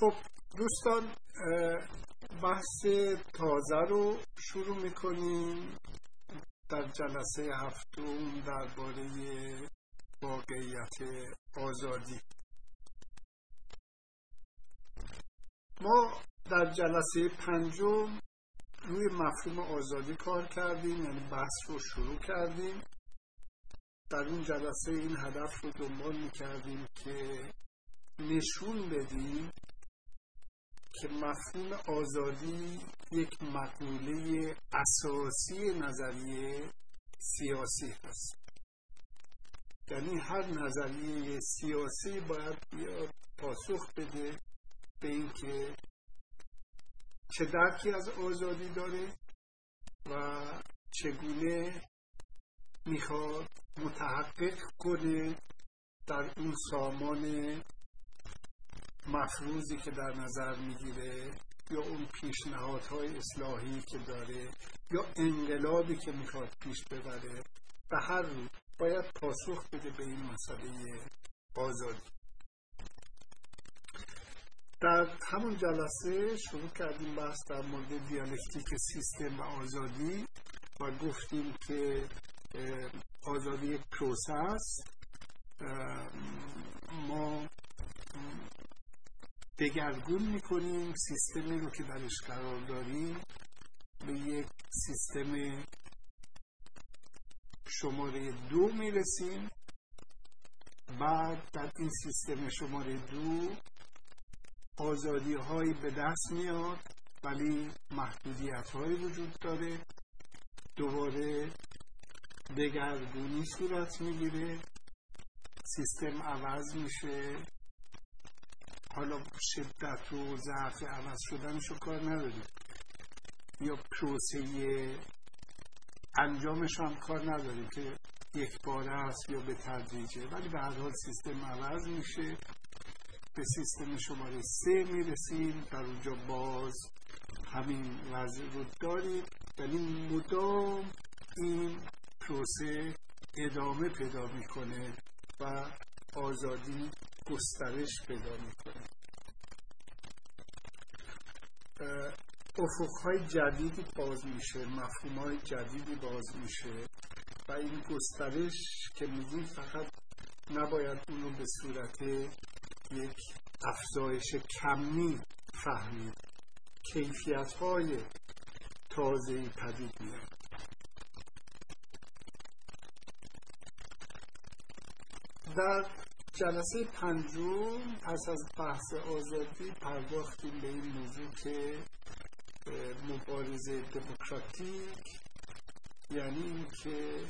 خب دوستان بحث تازه رو شروع می‌کنیم. در جلسه هفتم درباره واقعیت آزادی. ما در جلسه پنجم روی مفهوم آزادی کار کردیم یعنی بحث رو شروع کردیم. در اون جلسه این هدف رو دنبال می‌کردیم که نشون بدیم که مفهوم آزادی یک مقوله اساسی نظریه سیاسی هست. یعنی هر نظریه سیاسی باید بیاد پاسخ بده به اینکه چه درکی از آزادی داره و چگونه می‌خواد متحقق کنه در اون سامان مفروضی که در نظر می‌گیره یا اون پیشنهادهای اصلاحی که داره یا انقلابی که می‌خواد پیش ببره به هر رو باید پاسخ بده به این مسئله آزادی. در همون جلسه شروع کردیم بحث در مورد دیالکتیک سیستم و آزادی و گفتیم که آزادی یک پروسس ما دگرگون می‌کنیم سیستمی رو که درش قرار داریم به یک سیستم شماره دو می‌رسیم. بعد در این سیستم شماره دو آزادی هایی به دست میاد ولی محدودیت هایی وجود داره. دوباره دگرگونی صورت می‌گیره. سیستم عوض میشه. حالا شدت و ضعف عوض شدنش رو کار نداریم. یا پروسه انجامش هم کار نداریم که یک باره است یا به تدریجه. ولی به هر حال سیستم عوض میشه. به سیستم شماره سه می‌رسیم در اونجا باز همین وضع رو داریم. یعنی مدام این پروسه ادامه پیدا می‌کنه و آزادی گسترش پیدا می‌کنه. افقهای جدیدی باز میشه های جدیدی باز میشه و این گسترش که میگیم فقط نباید اون رو به صورت یک افزایش کمی فهمید. کیفیت های تازه پدید میاد در جلسه پنجم پس از بحث آزادی پرداختیم به این موضوع که مبارزه دموکراتیک یعنی اینکه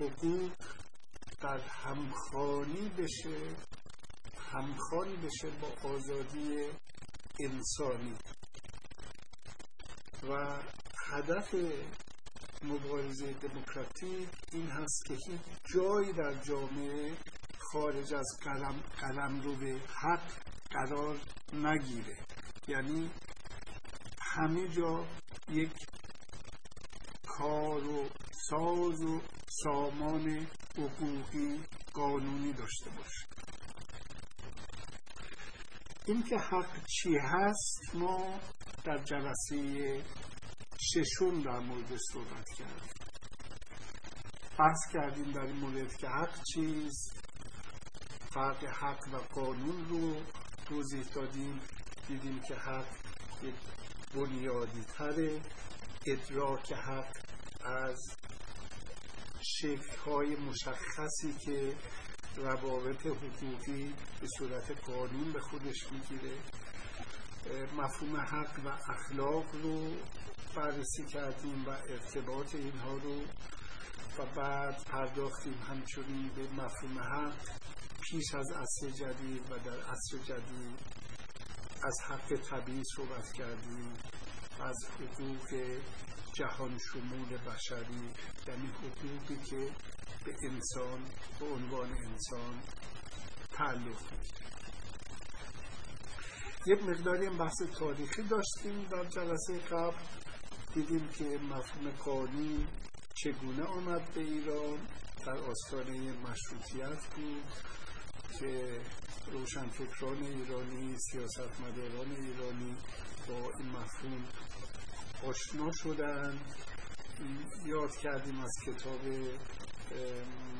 حقوق در همخانی بشه همخانی بشه با آزادی انسانی. و هدف مبارزه دموکراتیک این هست که هیچ جایی در جامعه خارج از قلم, قلم رو به حق قرار نگیره. یعنی همه جا یک کار و ساز و سامان حقوقی قانونی داشته باشه. این که حق چی هست ما در جلسه ششم در مورد صحبت کردیم. بحث کردیم در این مورد که حق چیست. فرق حق و قانون رو توضیح دادیم. دیدیم که حق یک بنیادی تر ادراک حق از شکل های مشخصی که روابط حقوقی به صورت قانون به خودش می‌گیره. مفهوم حق و اخلاق رو بررسی کردیم و ارتباط اینها رو و بعد پرداختیم همچنین به مفهوم حق. پیش از عصر جدید و در عصر جدید از حق طبیعی صحبت کردیم. از حقوق جهان شمول بشری یعنی حقوقی که به انسان به عنوان انسان تعلق می‌گیره. یک مقداری بحث تاریخی داشتیم در جلسه قبل. دیدیم که مفهوم قانون چگونه آمد به ایران. در آستانه مشروطیت بود. که روشنفکران ایرانی سیاستمداران ایرانی با این مفهوم آشنا شدن. یاد کردیم از کتاب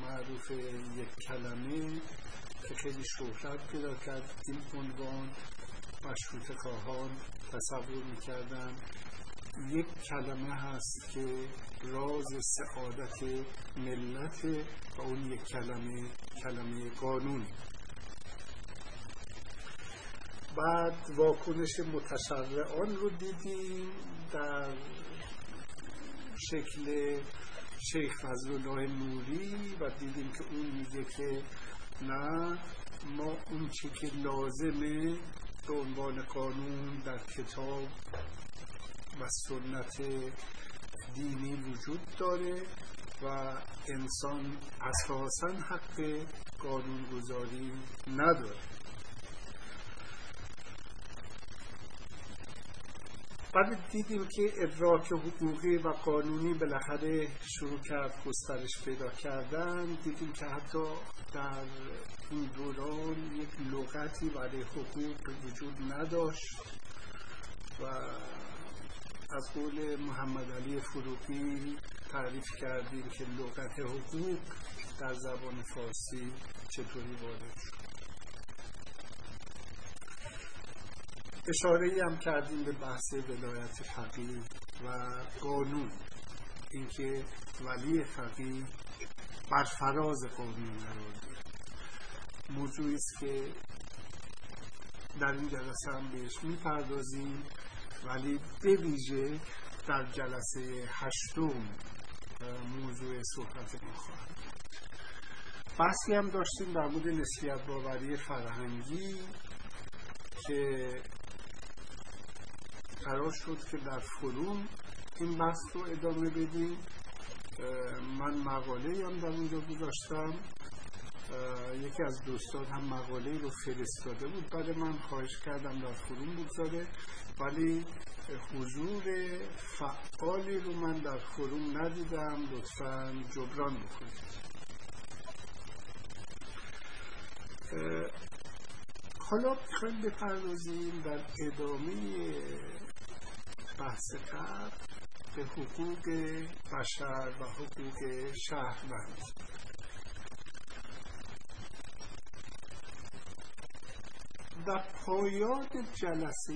معروف یک کلمه که خیلی شهرت پیدا کرد. این عنوان مشروط خواهان تصور می‌کردن. یک کلمه هست که راز سعادت ملت و اون یک کلمه کلمه قانون. بعد واکنش متشرعان رو دیدیم در شکل شیخ فضل الله نوری و دیدیم که اون میگه که نه ما اون چی که لازمه به عنوان قانون در کتاب و سنت دینی وجود داره و انسان اساسا حق قانون گذاری نداره. بعد دیدیم که ادراک حقوقی و قانونی بالاخره شروع کرد گسترش پیدا کردن. دیدیم که حتی در این دوران یک لغتی برای حقوق وجود نداشت و از قول محمد علی فروغی تعریف کردیم که لغت حقوق در زبان فارسی چطوری وارد شد. اشاره هم کردیم به بحث ولایت فقیه و قانون. اینکه ولی فقیه بر فراز قانون قرار موضوعی است که در این جلسه هم بهش می‌پردازیم. ولی به ویژه در جلسه هشتم موضوع صحبت ما خواهد بحثی هم داشتیم در مورد نسبیت باوری فرهنگی که قرار شد که در فروم این بحث رو ادامه بدیم. من مقاله هم در اونجا گذاشتم. یکی از دوستان هم مقاله رو فرستاده بود. بعد من خواهش کردم در فروم بگذاره. ولی حضور فعالی رو من در فروم ندیدم لطفا جبران بکنید. حالا خیلی بپردازیم در ادامه بحث قبل به حقوق بشر و حقوق شهروند. در پایان جلسه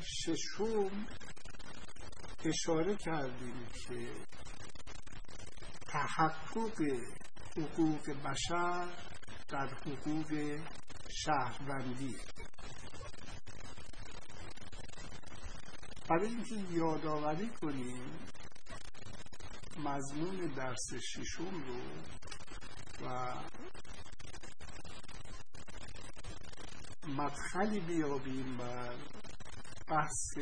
ششم اشاره کردیم که تحقق حقوق بشر در حقوق شهروندی. برای اینکه یادآوری کنیم مضمون درس ششم رو و مدخلی بیابیم بر بحث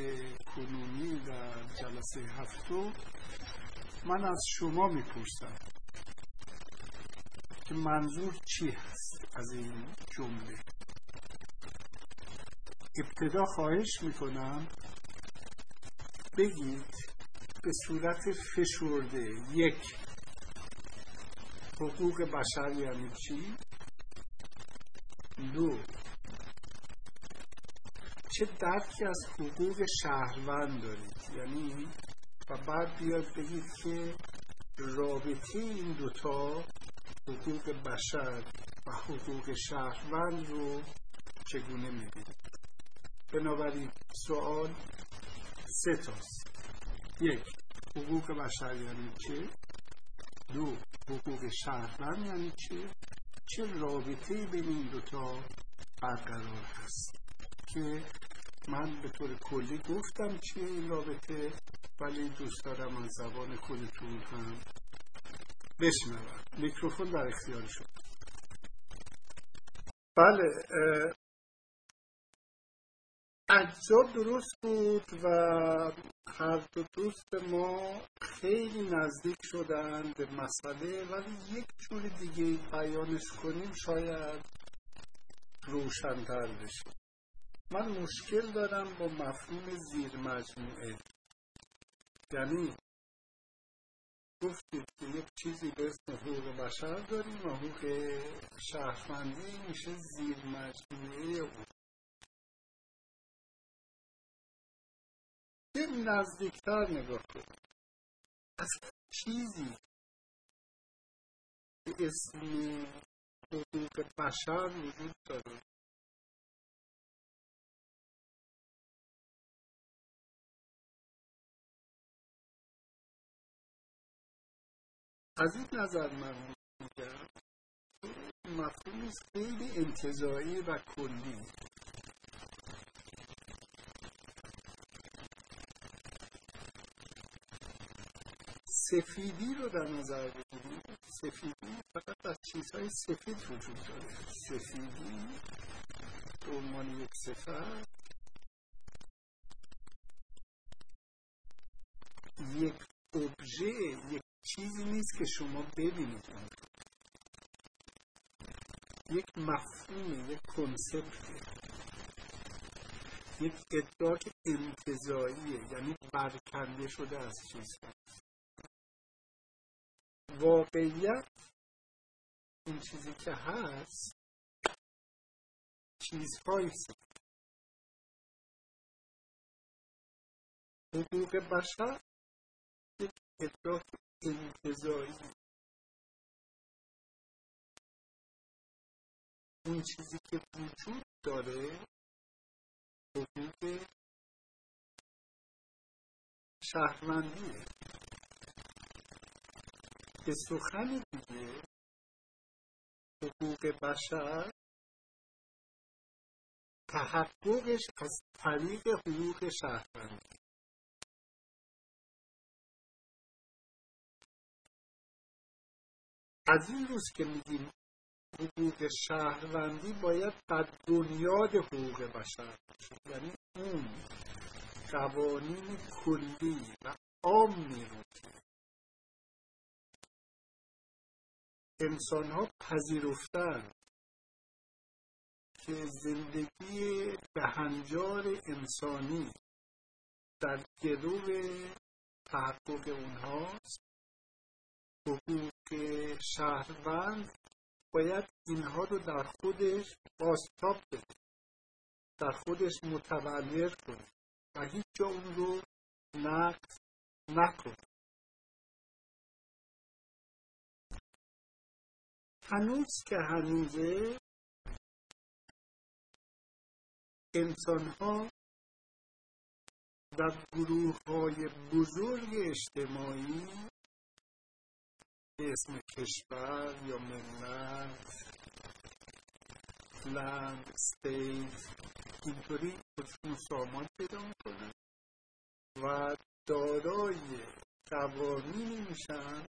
کنونی در جلسه هفتو من از شما می‌پرسم که منظور چی هست از این جمله؟ ابتدا خواهش می‌کنم بگید به صورت فشرده یک حقوق بشر یعنی چی؟ دو چه درکی از حقوق شهروند دارید؟ یعنی و بعد بیاد بگید که رابطه این دوتا حقوق بشر و حقوق شهروند رو چگونه می‌بینید؟ بنابراین سوال سه تاست. یک حقوق بشر یعنی چه؟ دو حقوق شهروند یعنی چه؟ چه رابطه بین این دوتا برقرار هست که من به طور کلی گفتم چیه این رابطه ولی دوست دارم از زبان خودتون هم بشنوم. میکروفون در اختیار شد بله اجزا درست بود و هر دو دوست ما خیلی نزدیک شدن به مسئله ولی یک جور دیگه بیانش کنیم شاید روشنتر بشه. من مشکل دارم با مفهوم زیر مجموعه. یعنی گفتید که یک چیزی به اسم حقوق بشر داریم و حقوق شهروندی میشه زیر مجموعه او. یه نزدیکتر نگاه کنید اصلا چیزی به اسم حقوق بشر وجود داره. از این نظر من میگم مفهوم خیلی انتظایی و کلی. سفیدی رو در نظر بگیریم. سفیدی فقط از چیزهای سفید وجود داره. سفیدی به عنوان یک صفت یک ابژه یک چیزی نیست که شما ببینید. یک مفهوم یک کنسپت. یک ادراک انتظاییه یعنی برکنده شده از چیزها واقعیت این چیزی که هست چیزهایی حقوق بشر یک ادراک انتظایی اون چیزی که وجود داره حقوق شهروندیه. به سخن دیگه حقوق بشر تحققش از طریق حقوق شهروندی. از این روز که میگیم حقوق شهروندی باید در بنیاد حقوق بشر باشه. یعنی اون قوانین کلی و عامی رو انسان ها پذیرفتن که زندگی بهنجار انسانی در گرو تحقق اونهاست. حقوق شهروند باید اینها رو در خودش باستاب بده در خودش متولر کنه و هیچ جا اون رو نقص نکنه. هنوز که هنوزه انسان ها در گروه های بزرگ اجتماعی اسم کشور یا ملت لند ستیت اینطوری خودشون سامان پیدا می‌کنن و دارای قوانینی میشن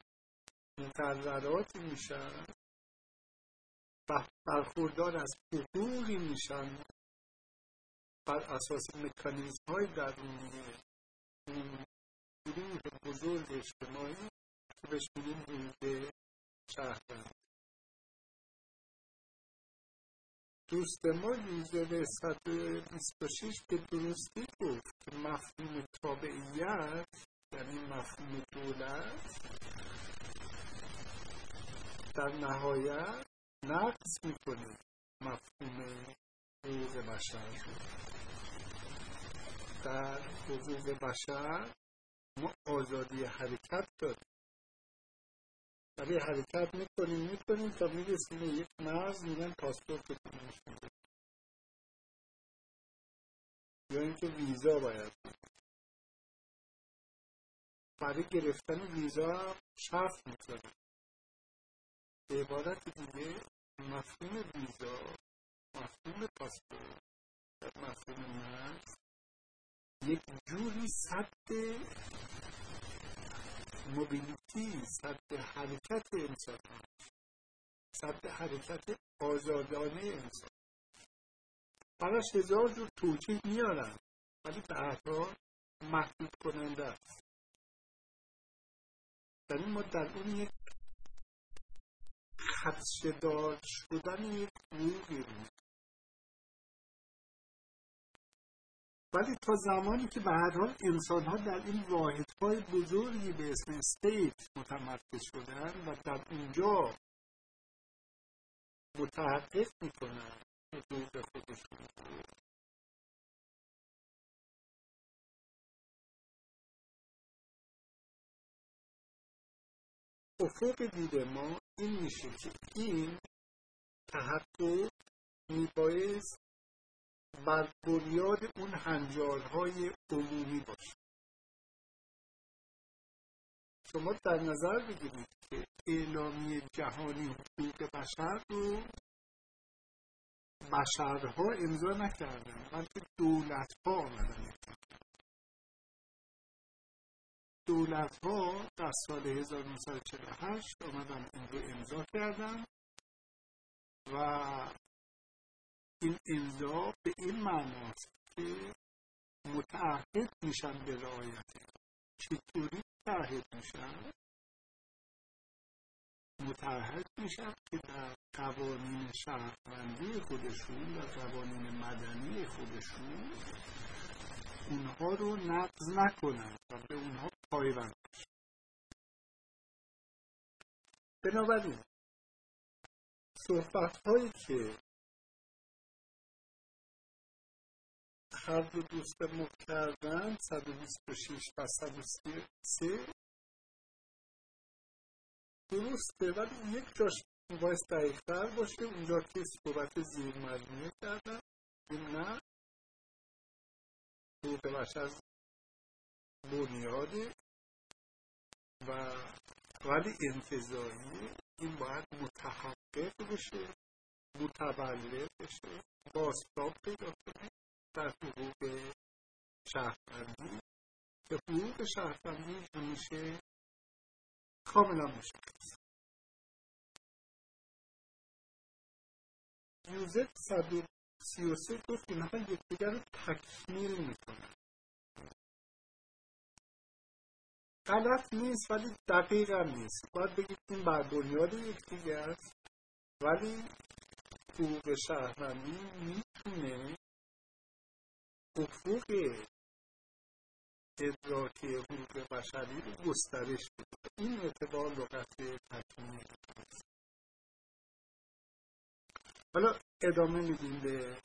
مقرراتی میشن برخوردار از حقوقی میشن. بر اساس مکانیزم های درونی اون گروه بزرگ اجتماعی که بهش میگیم حقوق شهروند دوست ما یوزر 126 به درستی گفت که مفهوم تابعیت یعنی مفهوم دولت در نهایت نقص می‌کنه مفهوم حقوق بشر. در حقوق بشر ما آزادی حرکت داریم. ولی حرکت می‌کنیم می‌کنیم تا می‌رسیم یک مرز میگن پاسپورت نشون یا اینکه ویزا باید برای گرفتن ویزا هم شرط می‌ذاره به عبارت دیگه مفهوم ویزا مفهوم پاسپورت مفهوم مرز یک جوری صد موبیلیتی صد حرکت انسان صد حرکت آزادانه انسان براش هزار جور توجیه میارن ولی به حال محدود کننده است. یعنی ما در اون یک خدشدار شدن یک حقوقی ولی تا زمانی که به هر حال انسان ها در این واحد های بزرگی به اسم استیت متمرکز شدن و در اونجا متحقق می‌کنن حقوق خودشون. افق دید ما این میشه که این تحقق میبایست بر بنیاد اون هنجارهای عمومی باشه. شما در نظر بگیرید که اعلامی جهانی حقوق بشر رو بشرها امضا نکردن. بلکه دولت ها آمدن دولت ها در سال 1948 آمدن این رو امضا کردن و این امضا به این معناست که متعهد میشن به رعایت. چطوری متعهد میشن؟ متعهد میشن که در قوانین شهروندی خودشون و قوانین مدنی خودشون اونها رو نقض نکنن و به اونها پایبند بنابراین صحبت هایی که هر دو دوست ما کردن 126 و 133 درسته ولی یک جاش باید دقیقتر باشه. اونجا که صحبت زیر مجموعه کردن این نه. حقوق بشر بنیاده. و ولی انتظاری این باید متحقق بشه متولد بشه باستاب پیدا کنه. در حقوق شهروندی که حقوق شهروندی همیشه کاملا مشخص. یوزف 133 گفت اینها یکدیگر رو تکمیل می‌کنن. غلط نیست ولی دقیق هم نیست. باید بگید این بر بنیاد یکدیگر است ولی حقوق شهروندی می‌تونه افق ادراک حقوق بشری رو گسترش بده این اعتبار لغت تکمیل حالا ادامه میدیم به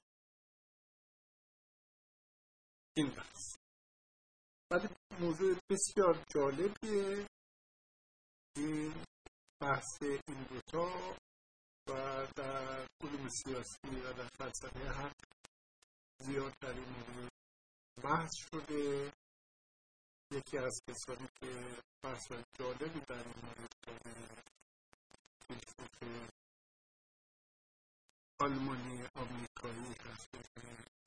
این بحث. ولی موضوع بسیار جالبیه. این بحث این دوتا و در علوم سیاسی و در فلسفه حق زیاد مورد بحث شده. یکی از کسانی که بحث جالبی در این مورد داره فیلسوف آلمانی آمریکایی هست.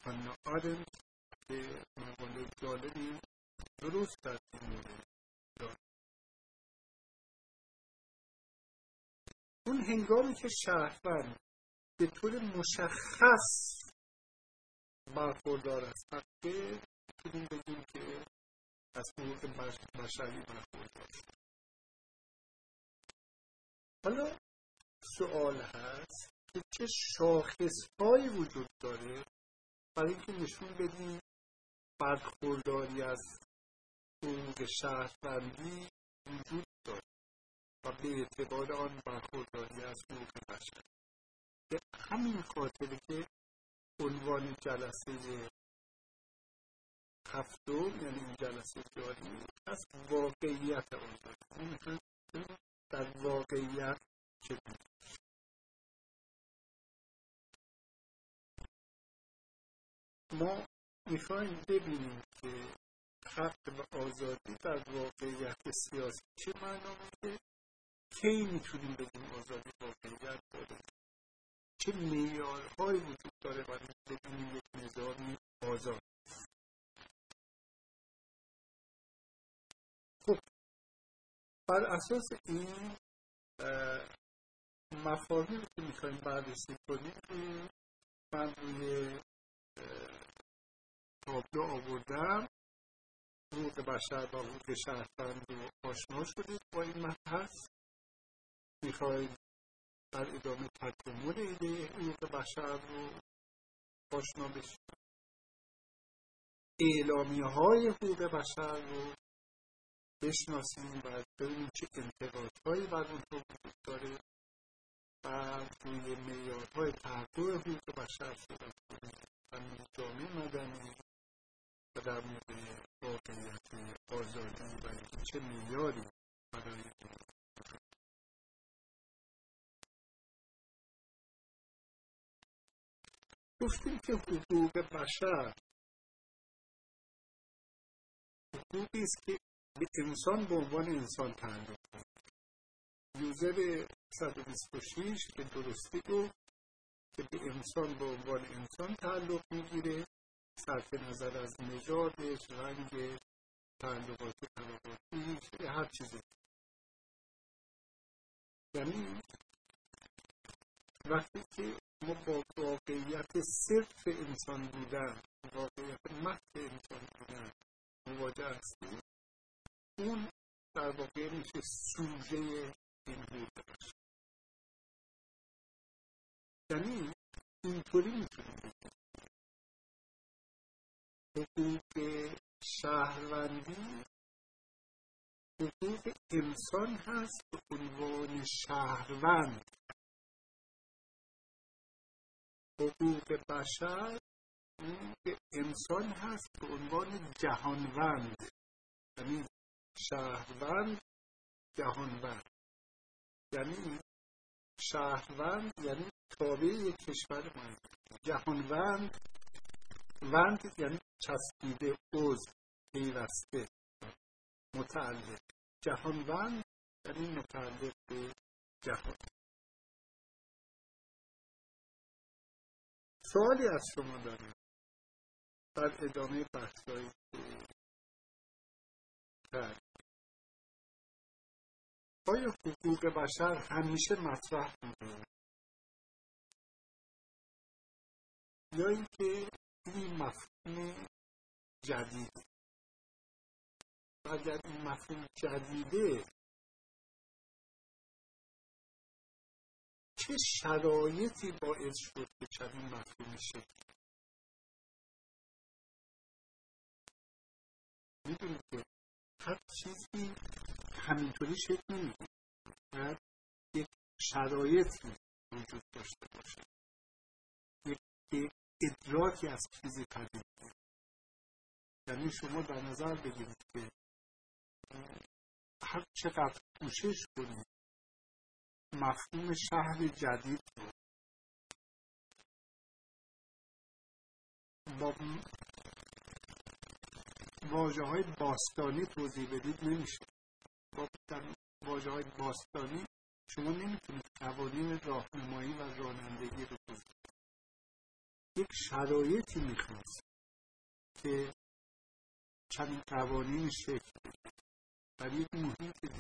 آنا آرنت که مقاله جالبی درست در این مورد اون هنگامی که شهروند به طور مشخص برخوردار است حقه می‌تونیم بگیم که از حقوق بشری برخوردار شد حالا سوال هست که چه شاخصهایی وجود داره برای اینکه نشون بدیم برخورداری از حقوق شهروندی وجود داره و به اعتبار آن برخورداری از حقوق بشر به همین خاطر که عنوان جلسه هفتم یعنی این جلسه جاری از واقعیت آزادی در واقعیت چه ما می‌خوایم ببینیم که حق و آزادی در واقعیت سیاسی چه معنا میده کی می‌تونیم بگیم آزادی واقعیت داره؟ چه معیارهایی وجود داره برای ببینیم یک نظامی آزاد خب بر اساس این مفاهیمی که می‌خوایم بررسی کنیم من روی تابلو آوردم. حقوق بشر و حقوق شهروند رو آشنا شدید با این مبحث. می‌خواید در ادامه تکمل ایده حقوق بشر رو آشنا بشید اعلامی های حقوق بشر رو بشناسیم و ببینیم چه انتقادهایی بر اونها وجود داره و روی معیارهای تحقق حقوق بشر صحبت کنیم و جامعه مدنی و در مورد واقعیت آزادی و چه معیاری برای گفتیم که حقوق بشر حقوقی است که به انسان به عنوان انسان تعلق دارد یوزر 126 به درستی گفت که به انسان به عنوان انسان تعلق می‌گیره. صرف نظر از نژادش رنگ تعلقات طبقاتی هر چیزی یعنی وقتی که ما با واقعیت صرف انسان بودن واقعیت محض انسان بودن مواجه هستیم اون در واقع میشه سوژه این باشه یعنی اینطوری می‌تونیم حقوق شهروندی حقوق انسان هست به عنوان شهروند. حقوق بشر انسان هست به عنوان جهانوند. یعنی شهروند جهانوند. یعنی شهروند یعنی تابع کشور ما جهانوند وند یعنی چسبیده عضو پیوسته متعلق. جهانوند یعنی متعلق به جهان. سوالی از شما داریم در ادامه بحثایی کرد آیا حقوق بشر همیشه مطرح بوده یا اینکه این مفهوم جدید. اگر این مفهوم جدیده چه شرایطی باعث شد که چنین مفهومی شکل می‌دونید که هر چیزی همینطوری شکل نمی‌گیره باید یک شرایطی وجود داشته باشه. یک ادراکی از چیزی پدید یعنی شما در نظر بگیرید که هر چقدر کوشش کنید مفهوم شهر جدید رو با واجه های باستانی توضیح بدید نمیشه. با واجه های باستانی شما نمی‌تونید قوانین راهنمایی و رانندگی رو توضیح یک شرایطی می‌خواست که چنین قوانین شکل در یک محیط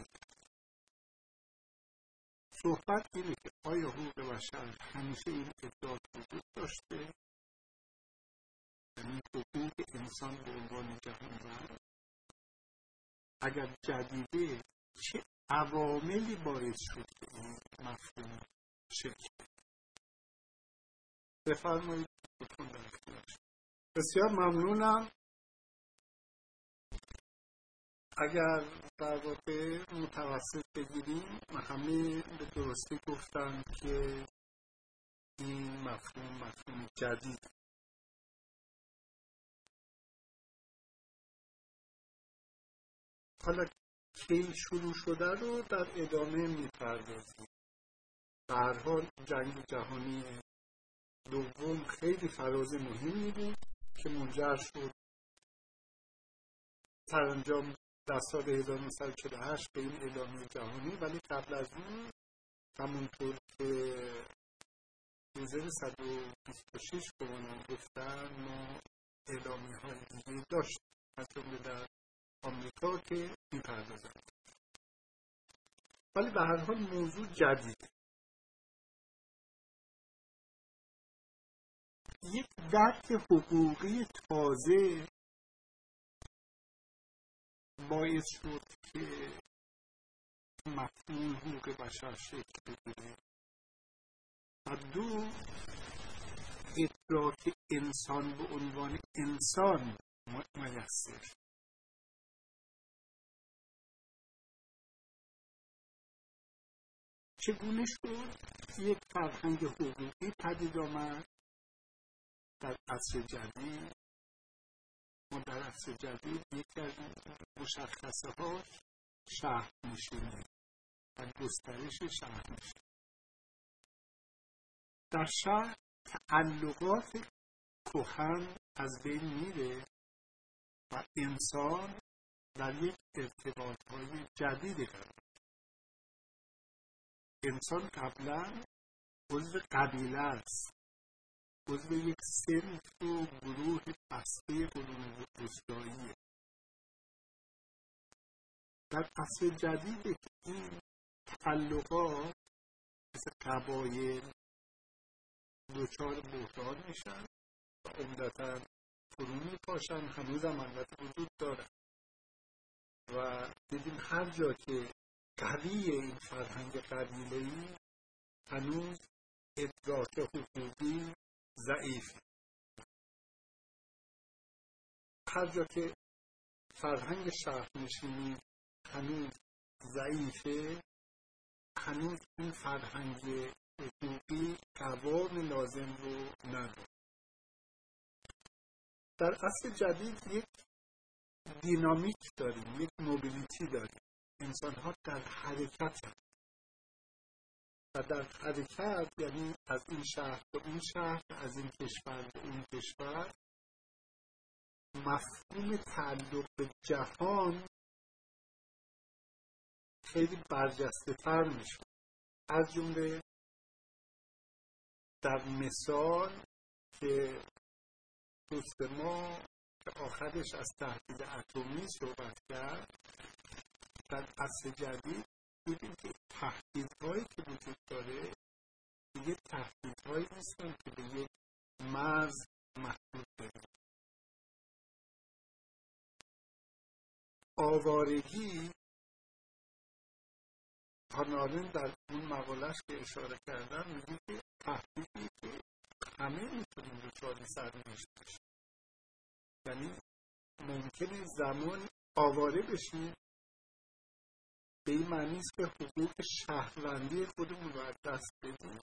صحبت اینه که آیا حقوق بشر همیشه این ادعا وجود داشته؟ یعنی حقوق انسان به عنوان جهان اگر جدیده چه عواملی باعث شد که این مفهوم شکل بفرمایید بسیار ممنونم. اگر در واقع متوسط بگیریم همه به درستی گفتن که این مفهوم مفهوم جدید. حالا کی شروع شده رو در ادامه می‌پردازیم. هر حال جنگ جهانی دوم خیلی فراز مهمی بود که منجر شد. سرانجام در سال 1948 به این اعلامیه جهانی ولی قبل از اون همونطور که وزیر 126 بمانم گفتن ما اعلامی های دیگه داشت از جمله در آمریکا که می‌پردازن ولی به هر حال موضوع جدید. یک درک حقوقی تازه باعث شد که مفهوم حقوق بشر شکل بگیره و دو ادراک انسان به عنوان انسان میسر چگونه شد یک فرهنگ حقوقی پدید آمد در عصر جدید؟ عصر جدید یکی از مشخصه هاش شهر نشینی و گسترش شهر نشینی در شهر تعلقات کهن از بین میره و انسان در یک ارتباط های جدیدی قرار انسان قبلا عضو قبیله است. عضو یک سنف و گروه بسته قرون روستاییه در عصر جدید این تعلقات مثل قبایل دچار بحران میشن و عمدتا فرو میپاشن هنوز هم البته وجود دارن و دیدیم هر جا که قوی این فرهنگ قبیله ای هنوز ادراک حقوقی ضعیف. هر جا که فرهنگ شهرنشینی هنوز ضعیفه هنوز این فرهنگ حقوقی قوام لازم رو نداره. در اصل جدید یک دینامیک داریم یک موبیلیتی داریم. انسان ها در حرکت هست و در حرکت یعنی از این شهر به اون شهر از این کشور به اون کشور. مفهوم تعلق به جهان خیلی برجسته تر میشه. از جمله در مثال که دوست ما که آخرش از تهدید اتمی صحبت کرد در عصر جدید دیدیم که تهدیدهایی که وجود داره دیگه تهدیدهایی نیستن که به یک مرز محدود داریم آوارگی هانارین در اون مقالش که اشاره کردن میگه که تهدیدی که همه می‌تونیم دچار سرنوشت بشیم یعنی ممکنه زمان آواره بشیم به این معنی است که حقوق شهروندی خودمون رو از دست بدیم.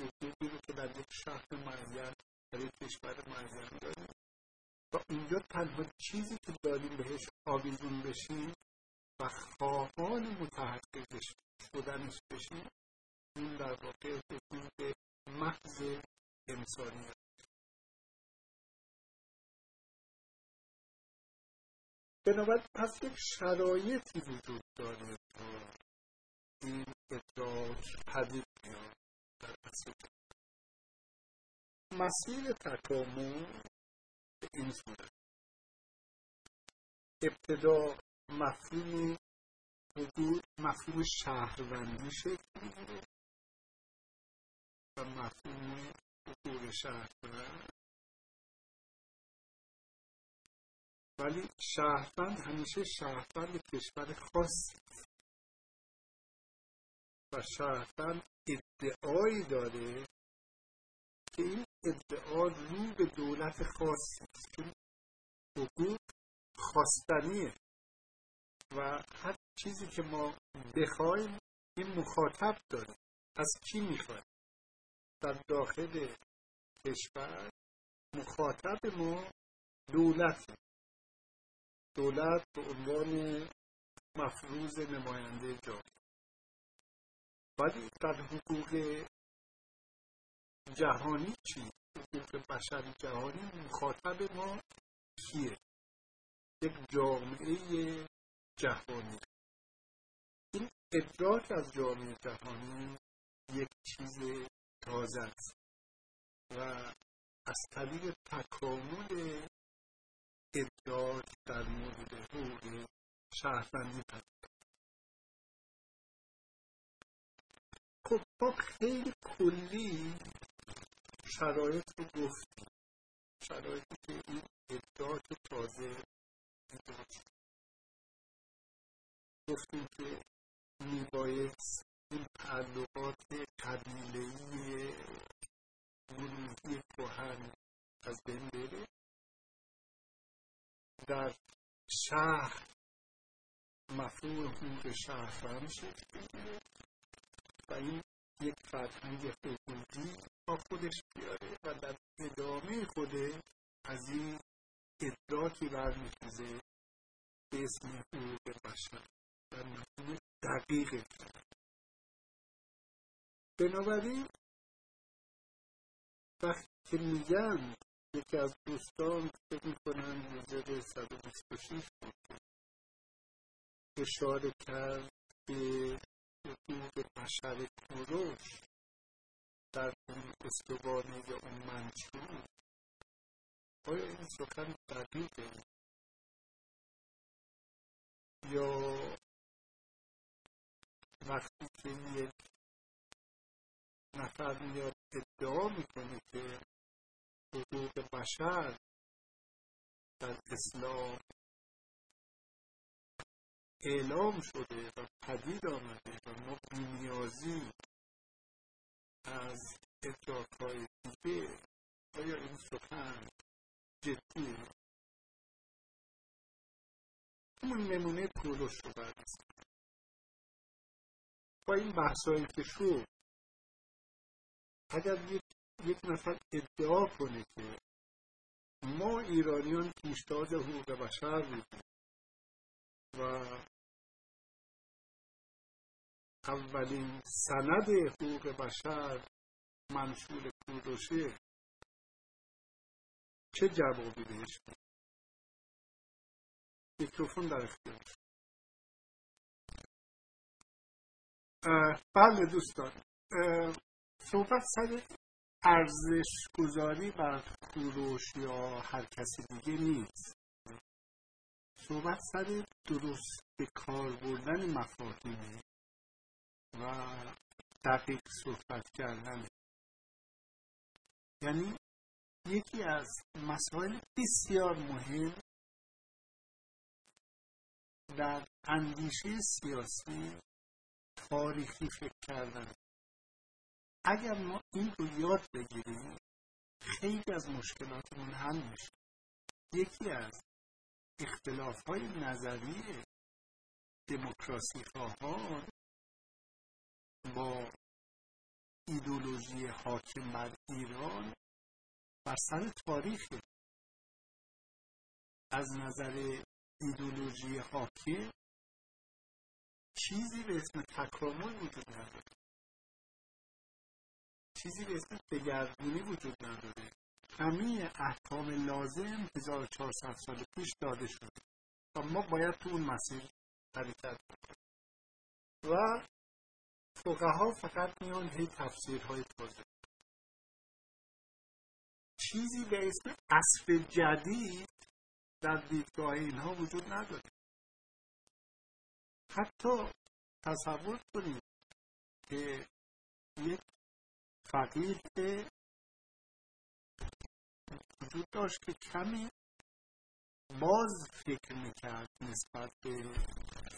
حقوقی رو که در یک شهر معین در یک کشور معین داریم. و اونجا تنها چیزی که داریم بهش آویزون بشیم و خواهان متحقق شدنش بشیم این در واقع حقوق محض انسانیت. بنابراین پس یک شرایطی وجود داره تا این ادراک پدید میاد. در اصل مسیر تکامل به این صورت ابتدا مفهوم حدود مفهوم شهروندی شکل می‌گیره. و مفهوم حقوق شهروند ولی شهروند همیشه شهروند کشور خاصی و شهروند ادعایی داره که این ادعا رو به دولت خاصی است چون حقوق خواستنیه. و هر چیزی که ما بخوایم این مخاطب داره. از کی می‌خوایم در داخل کشور مخاطب ما دولت دولت به عنوان مفروض نماینده جامعه ولی در حقوق جهانی چی؟ حقوق بشر جهانی مخاطب ما کیه؟ یک جامعه جهانی این ادراک از جامعه جهانی یک چیز تازه است و از طریق تکامل ادعا در مورد حقوق شهروندی پدید خب ما خیلی کلی شرایط رو گفتیم. شرایطی که این ادعا تازه ایجاد گفتیم که میبایست این تعلقات قبیلهی گروهی کهن از بین بره. در شهر مفهوم حقوق شهروند شکل بگیره و این یک فرهنگ حقوقی با خودش بیاره و در ادامه خوده از این ادراکی برمیخیزه به اسم حقوق بشر در مفهوم دقیق. بنابراین وقتی که میگن یکی از دوستان فکر می‌کنن موزد 126 بود اشاره کرد به حقوق بشر کوروش در اون استوانه یا اون منشور آیا این سخن دقیقه؟ یا وقتی که یک نفر میاد ادعا می‌کنه که حقوق بشر در اسلام اعلام شده و پدید آمده و ما بینیازی از ادراکهای دیگه آیا این سخن جدیه همون نمونه پولوش رو بررسی با این بحثایی که شد اگر یک, یک نفر ادعا کنه که ما ایرانیان پیشتاز حقوق بشر بودیم و اولین سند حقوق بشر منشور کوروشه چه جوابی بهش میکروفون در اختیار. بله دوستان. صحبت سر ارزش گذاری بر کوروش یا هر کسی دیگه نیست. صحبت سر درست به کار بردن مفاهیمه و دقیق صحبت کردن. یعنی یکی از مسائل بسیار مهم در اندیشه سیاسی تاریخی فکر کردن. اگر ما این رو یاد بگیریم خیلی از مشکلاتمون حل میشه. یکی از اختلاف های نظری دموکراسی خواهان با ایدولوژی حاکم بر ایران بر سر تاریخ از نظر ایدولوژی حاکم چیزی به اسم تکامل وجود نداره. چیزی به اسم دگرگونی وجود نداره. همه احکام لازم 1400 سال پیش داده شده. و ما باید تو اون مسیر حرکت و فقها فقط میان هی تفسیرهای تازه. چیزی به اسم جدید در دیدگاه اینها وجود نداره. حتی تصور کنید که یک فقیه وجود داشت که کمی باز فکر می‌کرد نسبت به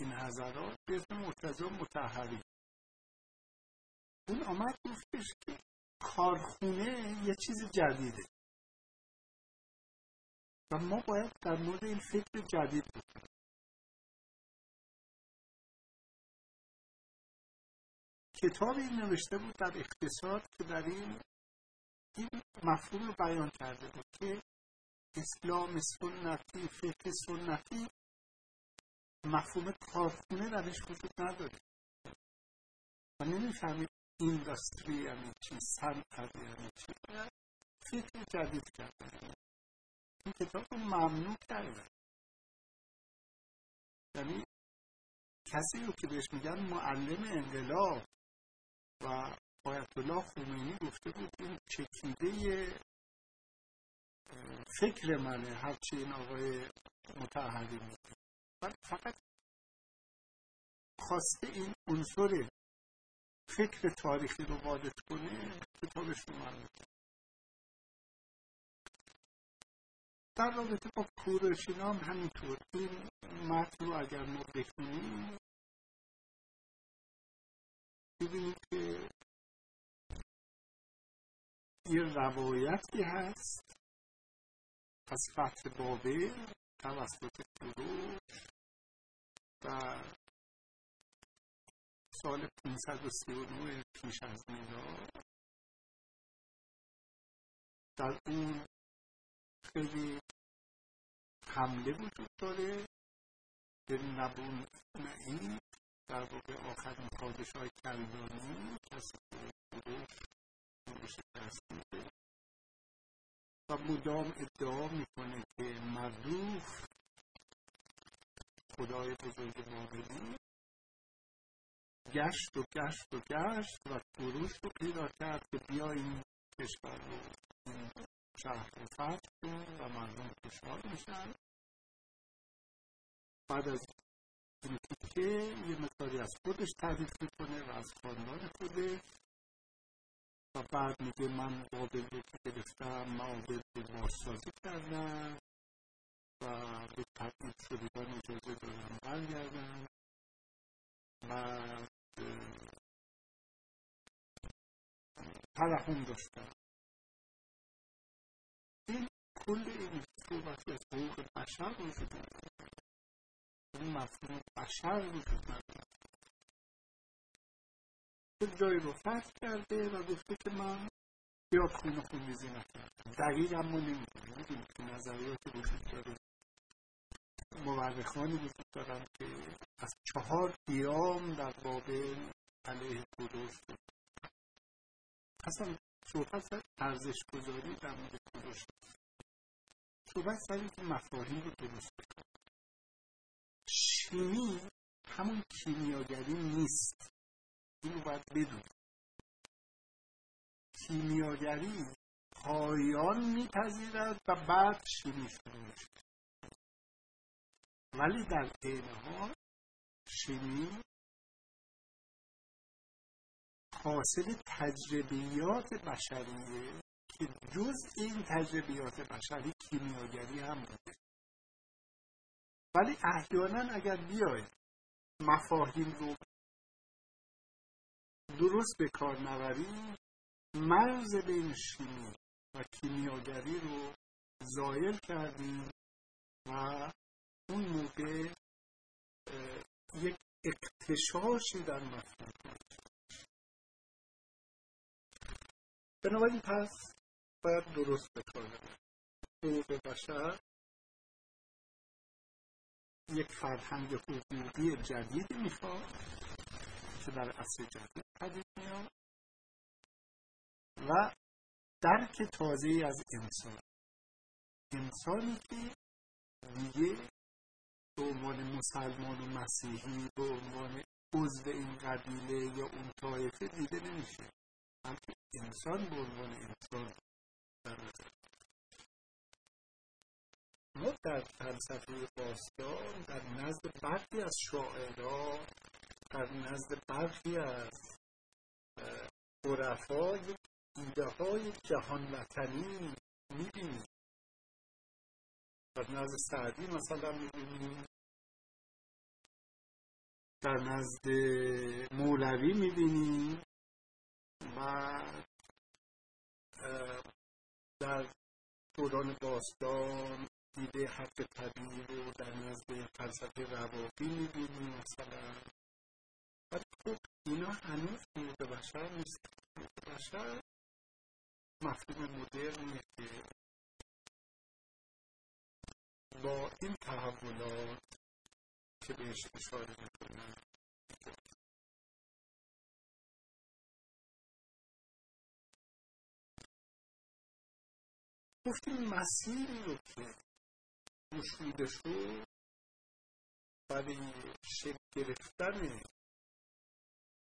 این حضرات به اسم مرتضا متحری اون آمد گفتش که کارخونه یه چیز جدیده. و ما باید در مورد این فکر جدید بکنیم کتابی نوشته بود در اقتصاد که در این این مفهوم رو بیان کرده بود که اسلام سنتی فقه سنتی مفهوم کارخونه درش وجود نداره. و نمی‌فهمید اینداستری یعنی چی صنعت یعنی چی. فکر جدید کرده این کتاب رو ممنوع کرده یعنی کسی رو که بهش میگن معلم انقلاب و آیت الله خمینی گفته بود این چکیده فکر منه هرچی این آقای متحری میگه. من فقط خواسته این عنصر فکر تاریخی رو وارد کنه کتابش رو. من در رابطه با کورشینا هم همینطور. این متن رو اگر ما بخونیم ببینید که یه روایتی هست از فتح بابل توسط کوروش و سال 539 پیش از میلاد. در اون خیلی حمله وجود داره. به نبون این. در واقع آخرین پادشاه کلدانی کسی که کوروش شکست میده و مدام ادعا می‌کنه که مردوف خدای بزرگ بابلی گشت و گشت و گشت و کوروش رو پیدا کرد که بیا این کشور رو شهر رو فتح کن و مردم خوشحال میشن. بعد از که یه مقداری از خودش تعریف می‌کنه و از خاندان خودش و بعد میگه من بابل رو که گرفتم معابد رو بازسازی کردم و به تبعید شدگان اجازه دادم برگردم و ترحم داشتم این کل این صحبت از حقوق بشر وجود نداره این مفهوم بشر وجود نداره جایی رو فتح کرده و گفته که من بیاد خونه خونریزی نکردم دقیق اما نمی‌دونیم. می‌دونیم که نظریات وجود داره. مورخانی وجود دارن که از چهار قیام در بابل علیه کوروش بود اصلا صحبت سر ارزش گذاری در مورد کوروش صحبت سر که مفاهیم رو درست بکنه. شیمی همون کیمیاگری نیست. اینو باید بدون کیمیاگری پایان میپذیرد و بعد شیمی شروع میشه ولی در عین حال شیمی حاصل تجربیات بشریه که جز این تجربیات بشری کیمیاگری هم بوده. ولی احیانا اگر بیاید مفاهیم رو درست به کار نبریم مرز بین شیمی و کیمیاگری رو زایل کردیم و اون موقع یک اقتشاشی در مفهوم بنابراین پس باید درست بکنه حقوق بشر یک فرهنگ حقوقی جدید می‌خواد که در عصر جدید پدید میاد و درک تازه از انسان. انسانی که دیگه به عنوان مسلمان و مسیحی به عنوان عضو این قبیله یا اون طایفه دیده نمیشه. همچون انسان به عنوان انسان در نظر ما در فلسفه باستان در نزد برخی از شاعران در نزد برخی از عرفا یک ایده های جهان وطنی می‌بینیم. در نزد سعدی مثلا می‌بینیم. در نزد مولوی می‌بینیم. و در دوران باستان دیده حق طبیعی رو در نزد فلسفه رواقی می‌بینیم مثلا. ولی خب اینا هنوز حقوق بشر نیست. حقوق بشر مفهوم مدرنیه که با این تحولات که بهش اشاره می‌کنن گفتیم مسیری رو که گشوده شد برای شکل گرفتن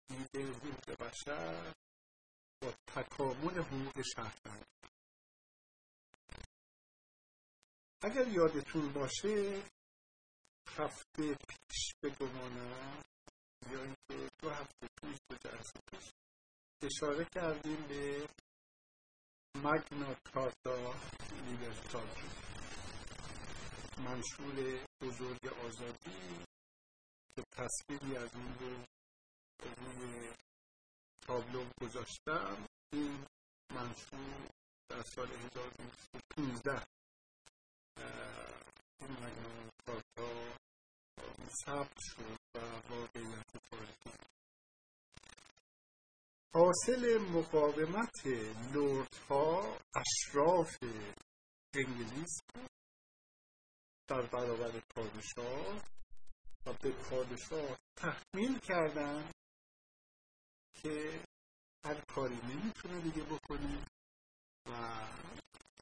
دیده حقوق بشر با تکامل حقوق شهروند. اگر یادتون باشه هفته پیش بگمانم یا اینکه دو هفته پیش دو جلسه پیش اشاره کردیم به مگنا کارتا لیبرتاتو منشور بزرگ آزادی که تصویری از اون رو روی تابلو گذاشتم. این منشور در سال 1915 این مگنون کارتا ثبت شد و واقعیت تاریخی. حاصل مقاومت لردها اشراف انگلیس در برابر پادشاه و به پادشاه تحمیل کردن که هر کاری نمی‌تونه دیگه بکنه و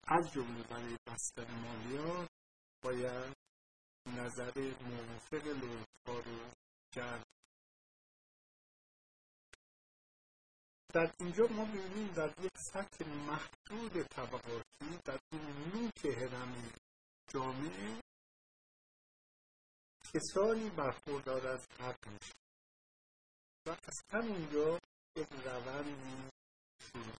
از جمله برای بستن مالیات باید نظر موافق لردها رو جلب در اینجا ما می‌بینیم در یک سطح محدود طبقاتی در این نوک هرمی جامعه کسانی برخوردار از حق میشه و از همونجا یک روندی شروع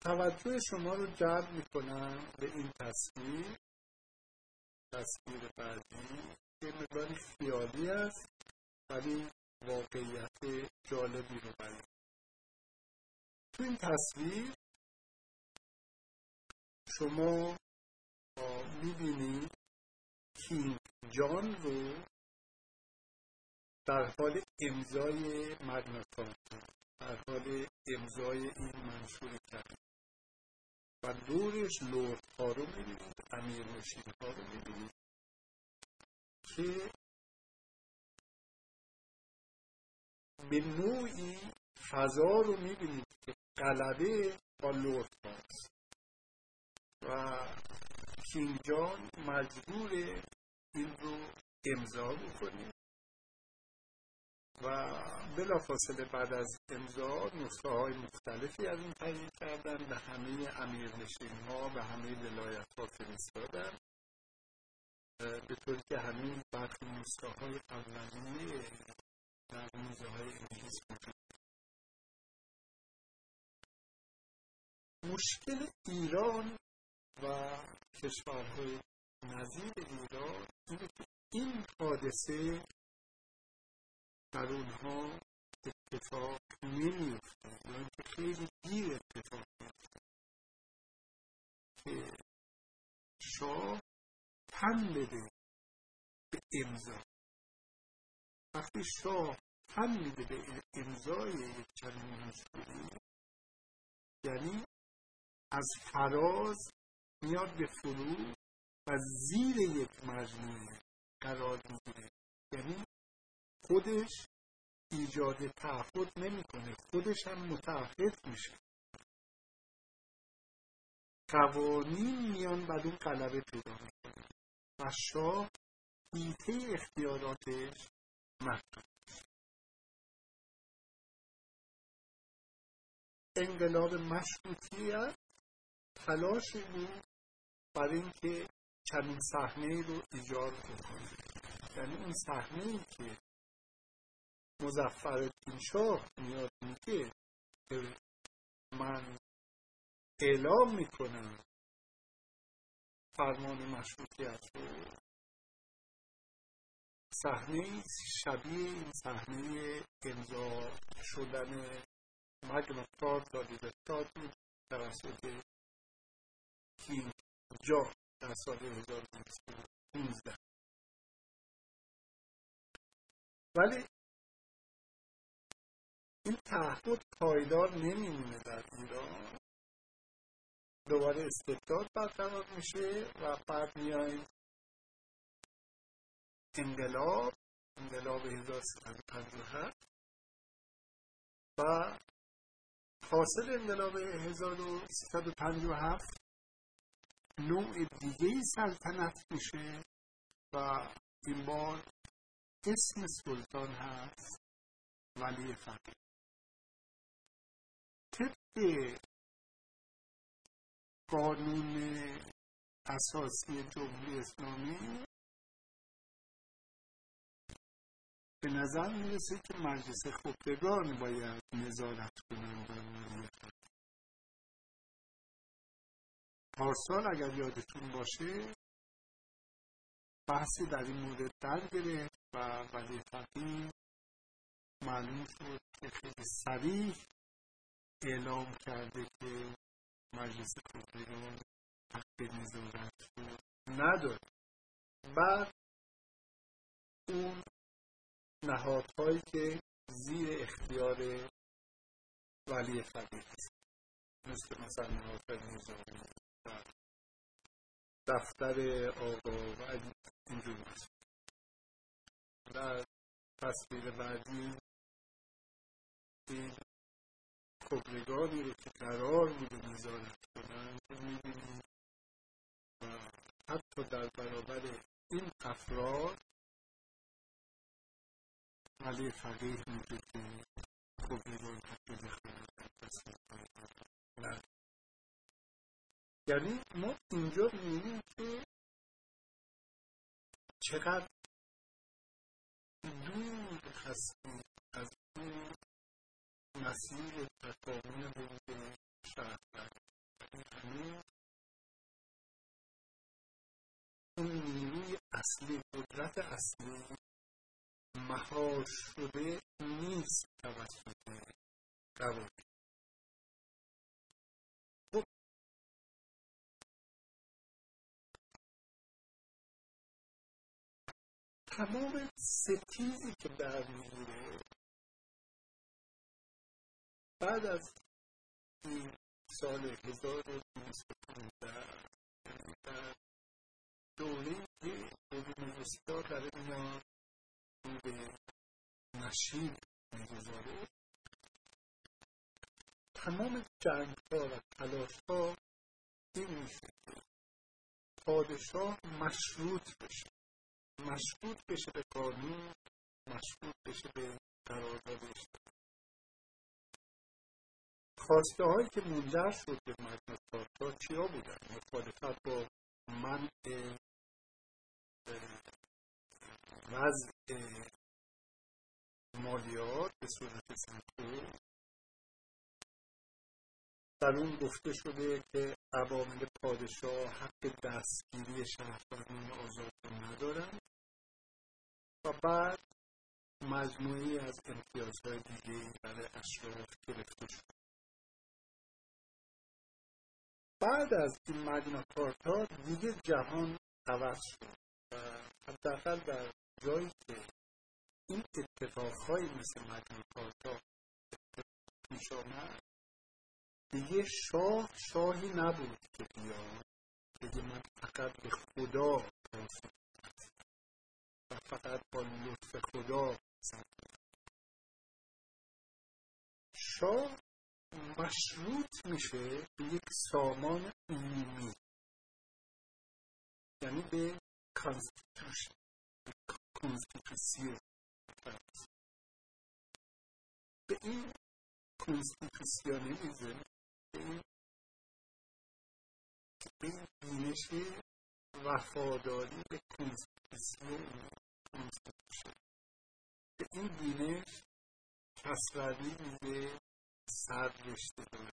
توجه شما رو جلب می‌کنم به این تصویر. تصویر بعدی که مقداری خیالی است ولی واقعیت جالبی رو برید تو این تصویر شما می‌بینید کینگ جان رو در حال امضای مگناکارتا در حال امضای این منشور کرد و دورش لورد ها رو می‌بینید امیر نشین ها رو می‌بینید که به نوعی فضا رو می‌بینید که قلبه با لورد هاست. و کینگ جان مجبور این رو امضا بکنه و بلافاصله بعد از امضا نسخه های مختلفی از این تهیه کردن به همه امیر ها به همه ولایت ها فرستادن به طوری که همین برخی نسخه های اولیه در موزه های انگلیس وجود مشکل ایران و کشورهای نظیر ایران اینه که این حادثه در اونها اتفاق نمیفته یا اینکه خیلی دیر اتفاق میفته که شاه تن بده به امضا. وقتی شاه تن میده به امضای یک چنین مشکلی یعنی از فراز میاد به فرو و زیر یک مجموعه قرار می‌گیره. یعنی خودش ایجاد تعهد نمی‌کنه. خودش هم متعهد میشه. قوانین میان بر اون قلبه پیدا می‌کنه و شاه ایته اختیاراتش محدود انقلاب مشروطیت تلاش بود برای اینکه چنین صحنه رو ایجاد بکنه. یعنی اون صحنه ای که مزفر شاه میاد میگه که من اعلام می‌کنم فرمان مشروطیت رو. صحنه شبیه این صحنه امضا شدن مگنا کارتا لیبرتاد بود توسط کینگ جا در سال 1915 ولی این تعهد پایدار نمیمونه در ایران. دوباره استبداد برقرار میشه و بعد میایم انقلاب انقلاب 1357 و حاصل انقلاب 1357 نوع دیگه سلطنت میشه و این بار اسم سلطان هست ولی فقیه. طبق قانون اساسی جمهوری اسلامی به نظر می‌رسه که مجلس خبرگان باید نظارت کنند بر پارسال اگر یادتون باشه بحثی در این مورد در گرفت و ولی فقیه معلوم شد که خیلی سریع اعلام کرده که مجلس کبریان حق نظارت نداره. بعد اون نهادهایی که زیر اختیار ولی فقیه هست مثل مثلا نهادهای نظامی. دفتر آقا و اینجور هست در تصویر بعدی این کبرگانی رو که قرار بوده نظارت کنن می‌بینیم. و حتی در برابر این افراد ولی فقیه میگه که کبرگان حتی دخالت در تصویر یعنی ما اینجا می‌بینیم که چقدر دور هستیم از اون مسیر تکامل بین شهروند یعنی اون نیروی اصلی قدرت اصلی مهار شده نیست توسط قوانین. تمام ستیزی که برمیگیره بعد از این سال 1215 در دوره که ها در میان به نشید می‌گذاره. تمام جنگ ها و تلاش ها این میشه. پادشاه مشروط بشه. مشروط بشه به قانون مشروط بشه به قرارداد خواسته هایی که منجر شد به مجمع چارتا چیا بودن؟ مخالفت با منع وضع مالیات به صورت سنتور در اون گفته شده که عوامل پادشاه حق دستگیری شهروندان آزاد ندارند بعد مجموعی از امتیازهای دیگه برای اشراف گرفته شد. بعد از این مگنا کارتا دیگه جهان عوض شد و حداقل در جایی که این اتفاقهایی مثل مگنا کارتا پیش آمد دیگه شاه شاهی نبود که بیاد بگه من فقط به خدا و فقط با لطف خدا. شاه مشروط میشه به یک سامان عمومی. یعنی به کانستیتوشن به این این به این بینش وفاداری به constitution به این بینش کسروی میگه سر رشته داره.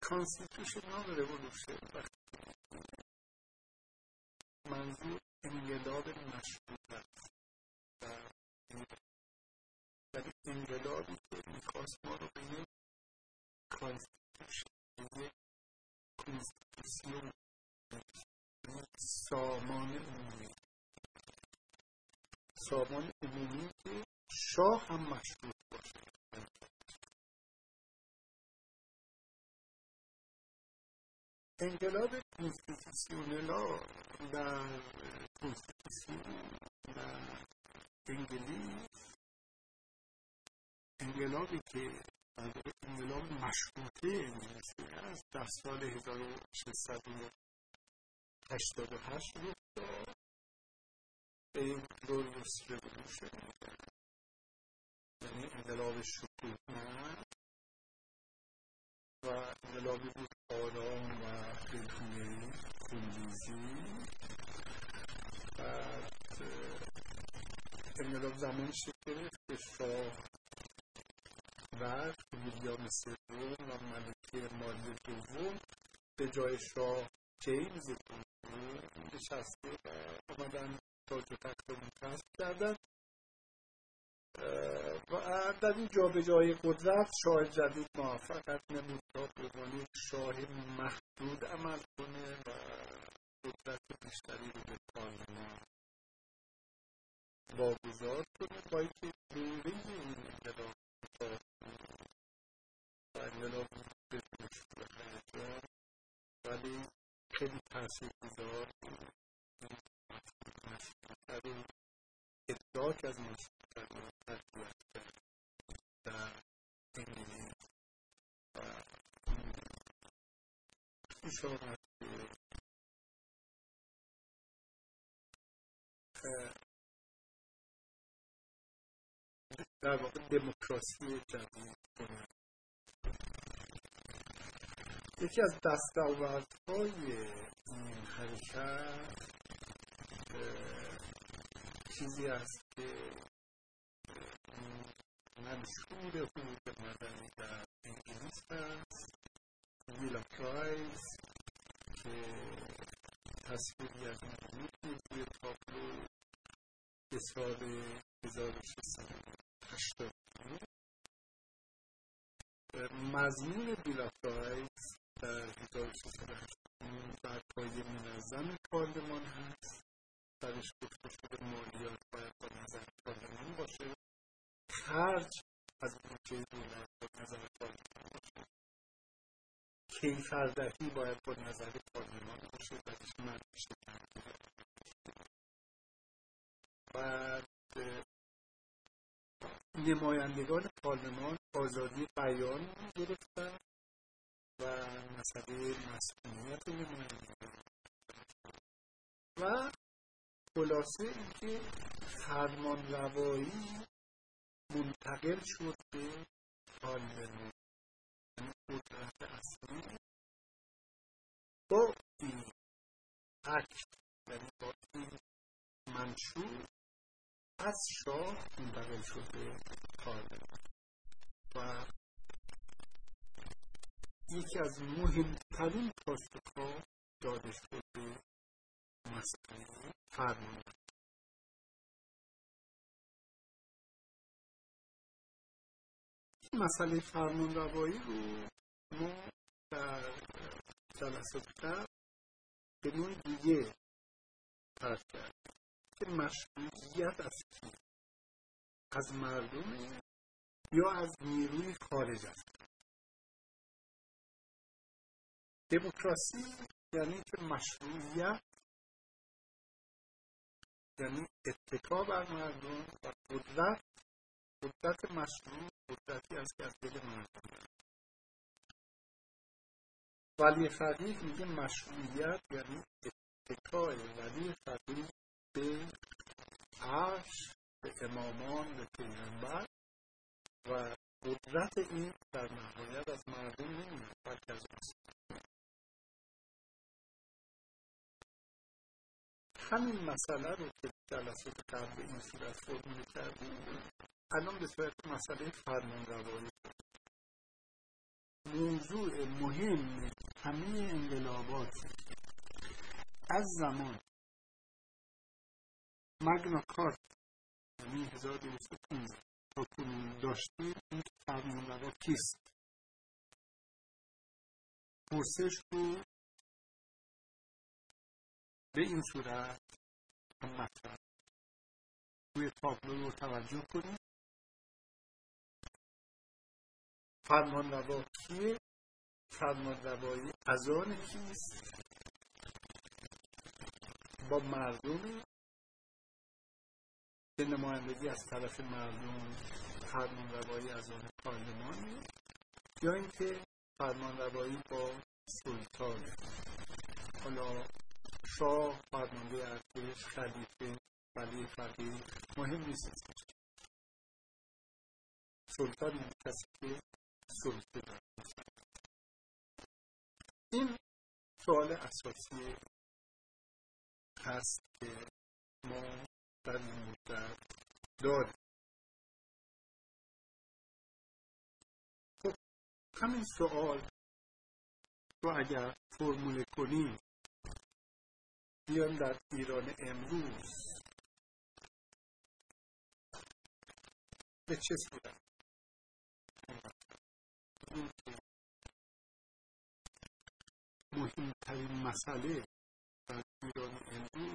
constitutional revolution وقتی منظور انقلاب مشروطه است ولی انقلابی که می‌خواست ما رو به یک کنستیتوسیون سامان عمومی. سامان عمومی که شاه هم مشروط باشه. انقلاب کنستیتوسیونلا در کنستیتوسیون در انگلیس انقلابی که انقلاب مشروطه انگلیسی است در سال 1688 رخ داد به این گلوس رولوشن یعنی انقلاب شکوهمند و انقلابی بود آرام و دلخونه خونریزی بعد انقلاب زمان شکل که شاه و ویلیام سوم و ملکه مالی دوم به جای شاه جیمز دوم نشسته آمدن تاج و تخت رو کردن. و در این جای قدرت شاه جدید موفقت نمود تا به شاه محدود عمل کنه و قدرت بیشتری رو به پارلمان واگذار کنه. با اینکه دوره این انقلاب و خیلی تاثیر گذار. ادراک از مشکل تربیت در انگلیس و پیش در واقع دموکراسی جدید کنند یکی از دستاوردهای این حرکت چیزی است که منشور حقوق مدنی در انگلیس هست ویلا پرایز که تصویری از این توی تابلو به سال 1680 مضمون ویلا پرایز در 1680 بر پایه منظم پارلمان هست. درش گفته شده مالیات باید با نظر پارلمان باشه. خرج از بودجه دولت با نظر پارلمان باشه. کیفردهی باید با نظر پارلمان باشه. درش منشه و نمایندگان پارلمان آزادی بیان گرفتن و مسئله مسئولیت نمایندگان. و خلاصه اینکه فرمان روایی منتقل شد به پارلمان. یعنی قدرت اصلی با این اکت یعنی با این منشور از شاه منتقل شد به پارلمان و یکی از مهمترین پاسخها داده شد به مسئله فرمان. مسئله فرمان روایی رو ما در جلسات قبل به نوع دیگه فرق کردیم. که مشروعیت از کی از مردم یا از نیروی خارج است. دموکراسی یعنی که مشروعیت یعنی اتکا بر مردم و قدرت قدرت مشروع قدرتی است که از دل مردم. ولی فقیه میگه مشروعیت یعنی اتکای ولی فقیه عرش به امامان به پیغمبر و قدرت این در نهایت از مردم نمیاد بلکه از همین مسئله رو که جلسات قبل این صورت فرمول کردیم الان به صورت مسئله فرمان روایی موضوع مهم همه انقلابات از زمان مگنا کارت. یعنی 1215 تا کنون داشتیم این فرمان روا کیست؟ پرسش رو به این صورت مطرح. روی تابلو رو توجه کنید فرمان روا کیه فرمان روایی از آن کیست؟ با مردم نمایندگی از طرف مردم فرمان روایی از آن پارلمانی یا اینکه فرمان روایی با سلطان. حالا شاه فرمانده ارتش خلیفه ولی فقیه مهم نیست. سلطان این کسی که سلطه این سوال اساسی هست که ما داریم خب همین سوال رو اگر فرموله کنیم بیان در ایران امروز. به چه صورت؟ مهمترین مسئله در ایران امروز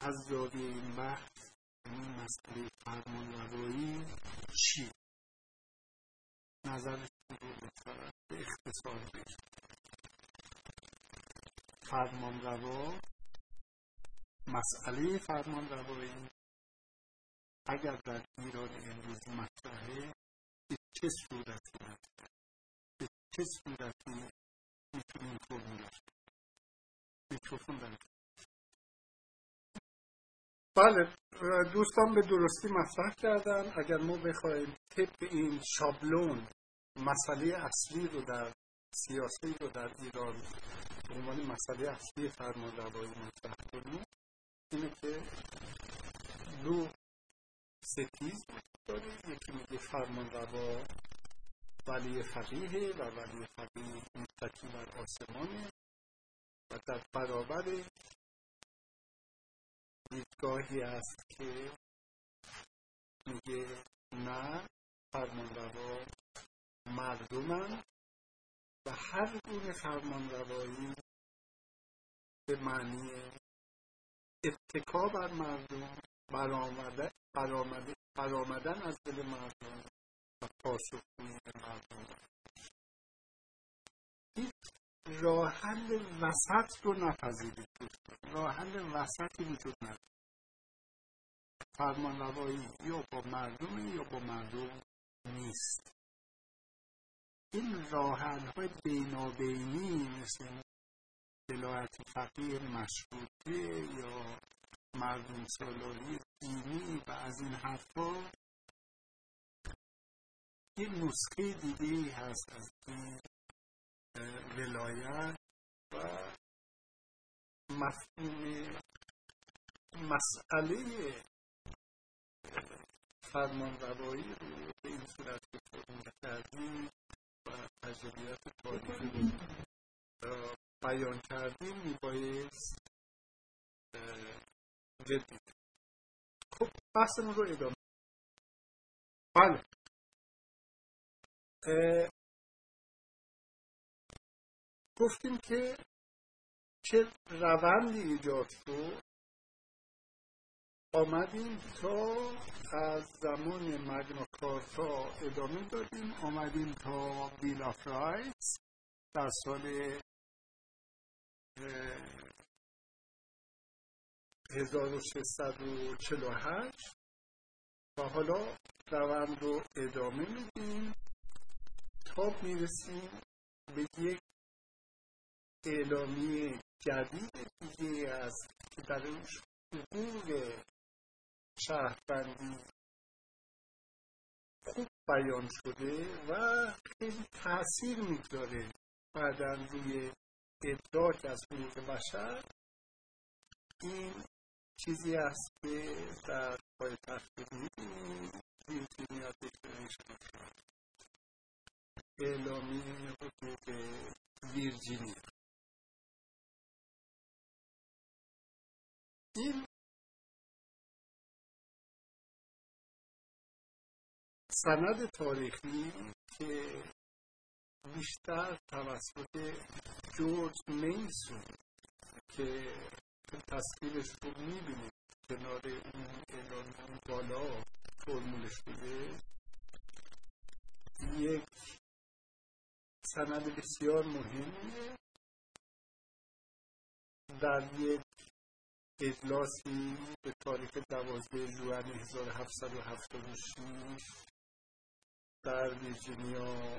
از زاویه این بحث این مسئله فرمان روایی چی نظرش رو به اختصار بگید فرمان روا مسئله فرمان روایی اگر در ایران امروز مطرحه به چه صورتی به چه صورتی می‌تونیم فرمولش میکروفون داریم بله دوستان به درستی مطرح کردن. اگر ما بخوایم طبق این شابلون مسئله اصلی رو در سیاسی رو در ایران به عنوان مسئله اصلی فرمان روایی مطرح کنیم اینه که دو ستیز داره یکی میگه فرمان روا ولی فقیه و ولی فقیه متکی بر آسمانه و در برابر دیدگاهی است که میگه نه فرمان روا مردمن و هر گونه فرمان روایی به معنی اتکا بر مردم برآمدن از دل مردم و پاسخگویی مردم. راه وسط رو نپذیرید. راه حل وسطی وجود نداره فرمان روایی یا با مردم یا با مردم نیست. این راه های بینابینی مثل ولایت فقیه مشروطه یا مردم سالاری دینی و از این حرفا یه نسخه دیگه هست از این ولایت و مفهوم مسئله فرمان روایی رو به این صورت که فرمول کردیم و تجربیات تاریخی رو بیان کردیم میبایست جدی. خب بحثمون رو ادامه بله. گفتیم که چه روندی ایجاد شد آمدیم تا از زمان مگنا کارتا ادامه دادیم. آمدیم تا بیل آف رایتس در سال 1648 و حالا روند رو ادامه میدیم. تا می‌رسیم به یک اعلامی جدید دیگه است که در حقوق شهروندی خوب بیان شده و خیلی تاثیر می‌گذاره بعدا روی ادراک از حقوق بشر. این چیزی است که در پای تخت می‌بینیم اعلامی حقوق ویرجینیا. سند تاریخی که بیشتر توسط جورج میسون که تصویرش رو می‌بینید کنار اون اعلان بالا فرمول شده یک سند بسیار مهمیه. در یک اجلاسی به تاریخ دوازده جوان 1776 در ویرجینیا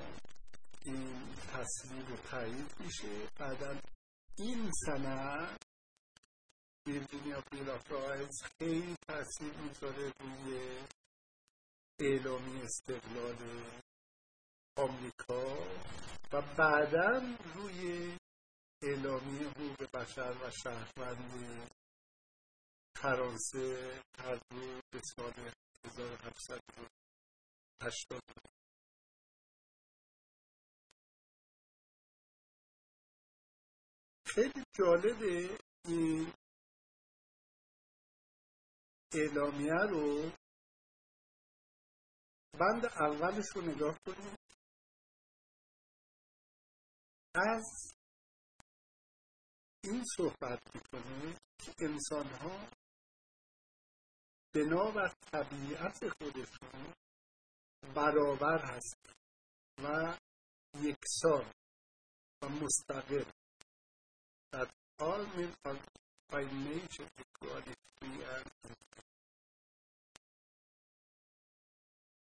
این تصویر رو تایید میشه. بعدا این سند ویرجینیا بیل آف رایز خیلی تاثیر می‌ذاره روی اعلامی استقلال آمریکا و بعدا روی اعلامی حقوق بشر و شهروند فرانسه هر دو به سال 1780 خیلی جالبه این اعلامیه رو بند اولش رو نگاه کنیم از این صحبت می‌کنه که انسان ها بنابر طبیعت خودشون برابر هست و یکسان و مستقل. that all men are by nature equally and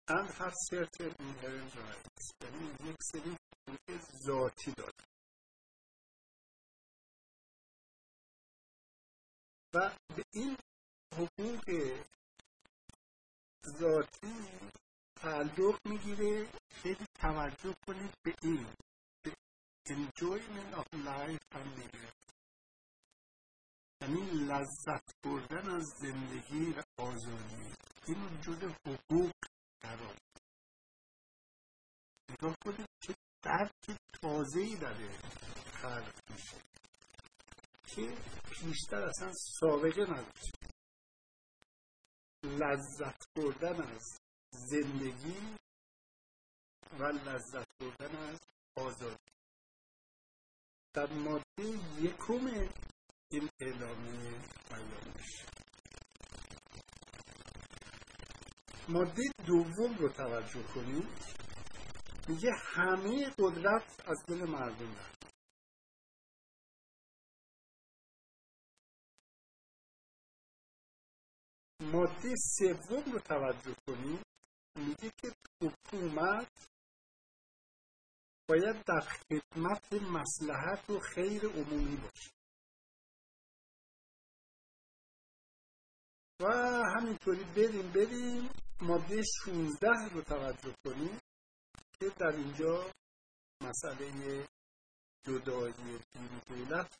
and have certain inherent rights یعنی یک سری حقوق ذاتی داره و به این حقوق ذاتی تعلق می‌گیره خیلی توجه کنید به این enjoyment of life and liberty یعنی لذت بردن از زندگی و آزادی. این جز حقوق قرار. نگاه کنید که درک تازه ای داره خلق میشه که پیشتر اصلا سابقه نداشت لذت بردن از زندگی و لذت بردن از آزادی. در ماده یکم این اعلامیه بیان میشه ماده دوم رو توجه کنید. میگه همه قدرت از دل مردم در ماده سوم رو توجه کنید میگه که حکومت باید در خدمت مسلحت و خیر عمومی باشه. و همینطوری بریم بریم ماده 16 رو توجه کنیم که در اینجا مسئله جدایی دین دولت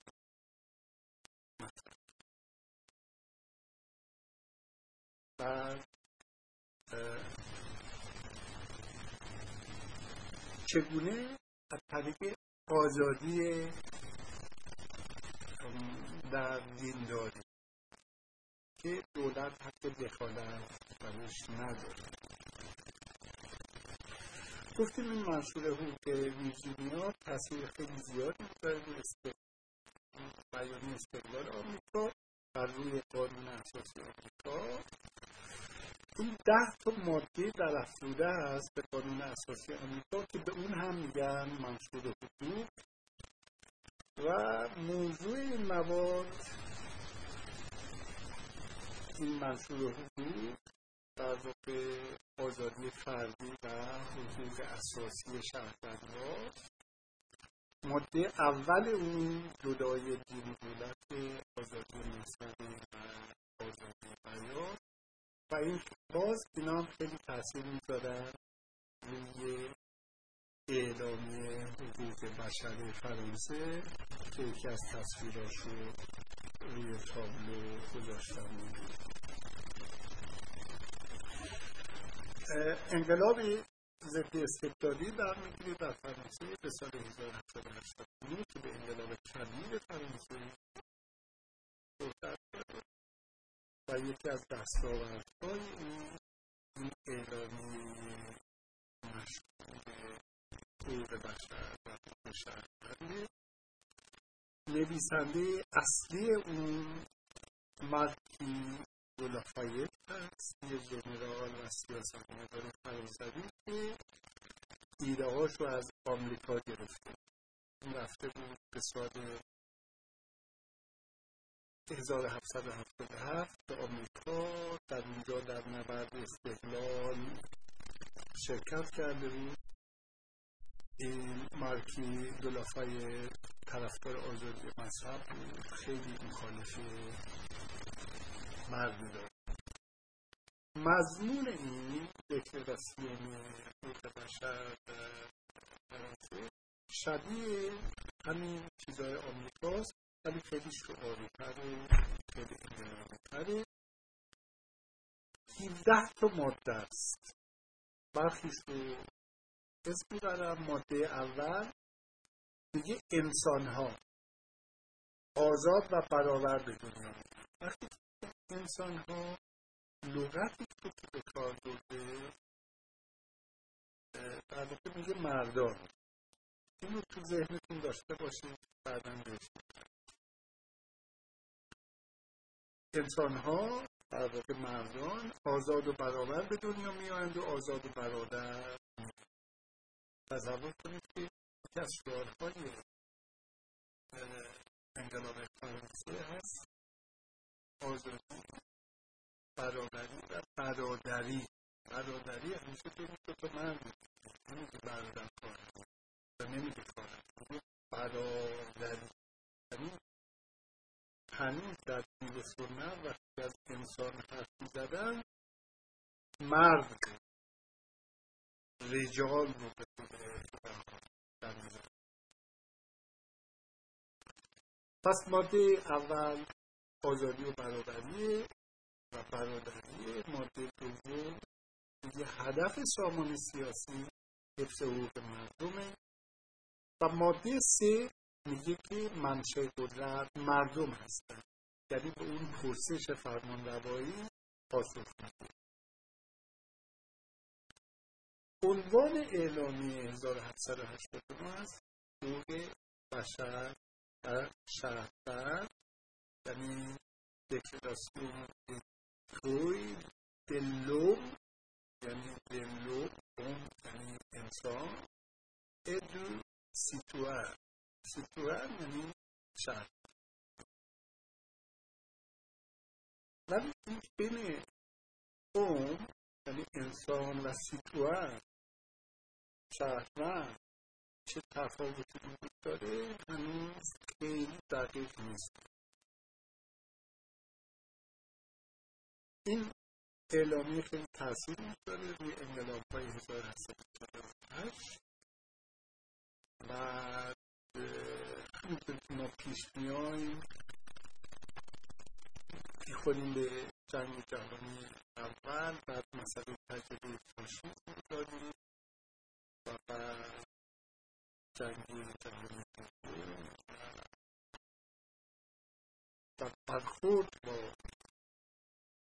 بعد چگونه از طریق آزادی در دینداری که دولت حق دخالت برش نداره؟ گفتیم این منشور حقوق ویرجینیا تصویر خیلی زیادی می‌ذاره روی استقلال آمریکا بر روی قانون اساسی آمریکا. این ده تا ماده در افزوده است به قانون اساسی آمریکا که به اون هم میگن منشور حقوق. و موضوع این مواد این منشور حقوق در واقع آزادی فردی و حقوق اساسی شهروندان ماده اول اون جدای دین دولت آزادی مذهبی و آزادی بیان. و این باز اینا هم خیلی تاثیر می‌ذارن روی اعلامیه حقوق بشر فرانسه که یکی از تصویراشو روی تابلو گذاشتم. انقلاب ضد استبدادی برمیگیره در فرانسه به سال 1789 که به انقلاب کبیر فرانسه و یکی از دستاوردهای این این اعلامیه مشهور حقوق بشر و حقوق شهروندی نویسنده اصلی اون مارکی دولافایت هست یه جنرال و سیاستمدار فرانسوی که ایده هاش رو از آمریکا گرفته. این رفته بود به سال 1777 به آمریکا در اونجا در نبرد استقلال شرکت کرده بود. این مارکی دولافای طرفدار آزادی مذهب بود. خیلی مخالف مردی داره مضمون این دکلراسیون حقوق بشر فرانسه شبیه همین چیزهای آمریکاست. ولی خیلی شعاری تره خیلی انقلابی تره 17 تا ماده است. برخیش رو اسم می‌برم. ماده اول میگه انسان ها آزاد و برابر به دنیا. وقتی انسان ها لغتی که به کار برده میگه مردان. این رو تو ذهنتون داشته باشید بعدا بهش انسان ها در واقع مردان آزاد و برابر به دنیا میآیند و آزاد و برادر تصور کنید که یکی از شعارهای انقلاب فرانسه هست. آزادی برابری و برادری برادری همیشه تو دو تا مرد نمیگه برادر خواهد و نمیگه خواهد برادری یعنی هنوز در دین سنت وقتی از انسان حرف می‌زدن مرد رجال رو به پس ماده اول آزادی و برابری و برادری ماده دوم میگه هدف سامان سیاسی حفظ حقوق مردمه. و ماده سه میگه که منشه قدرت مردم هستن. یعنی به اون پرسش فرمان روایی پاسخ میده عنوان اعلامی 1789 است حقوق بشر در شهر یعنی دکلاسیون توی دلوم یعنی دلوم اون یعنی انسان. ادو سیتوار سیتوار یعنی شهر. ولی این بین اون یعنی انسان و سیتوار شهروند چه تفاوتی وجود داره؟ هنوز خیلی دقیق نیست. این اعلامی خیلی تاثیر می‌ذاره روی انقلاب های 1848 و همینطور که ما پیش میاییم می‌خوریم به جنگ جهانی اول بعد مسئله تجربه فاشیسم داریم و بعد جنگ جهانی و برخورد با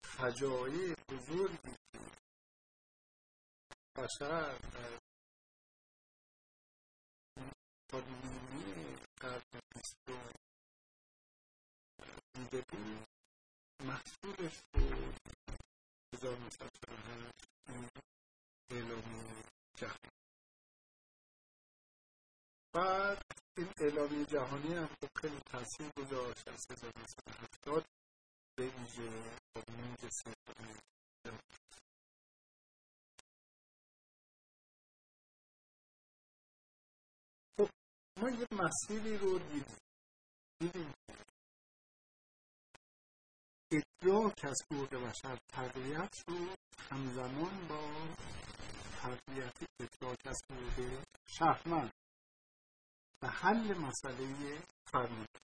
فجایع بزرگی بشر در دیده بود محصولش رو 1948 این اعلامی جهانی. بعد این اعلامی جهانی هم خیلی تاثیر گذاشت از 1970 خب ما یه مسیری رو دیدیم. دیدیم. ادراک از حقوق بشر تقویت شد همزمان با تقویت ادراک از حقوق شهرمند. و حل مسئله فرمانده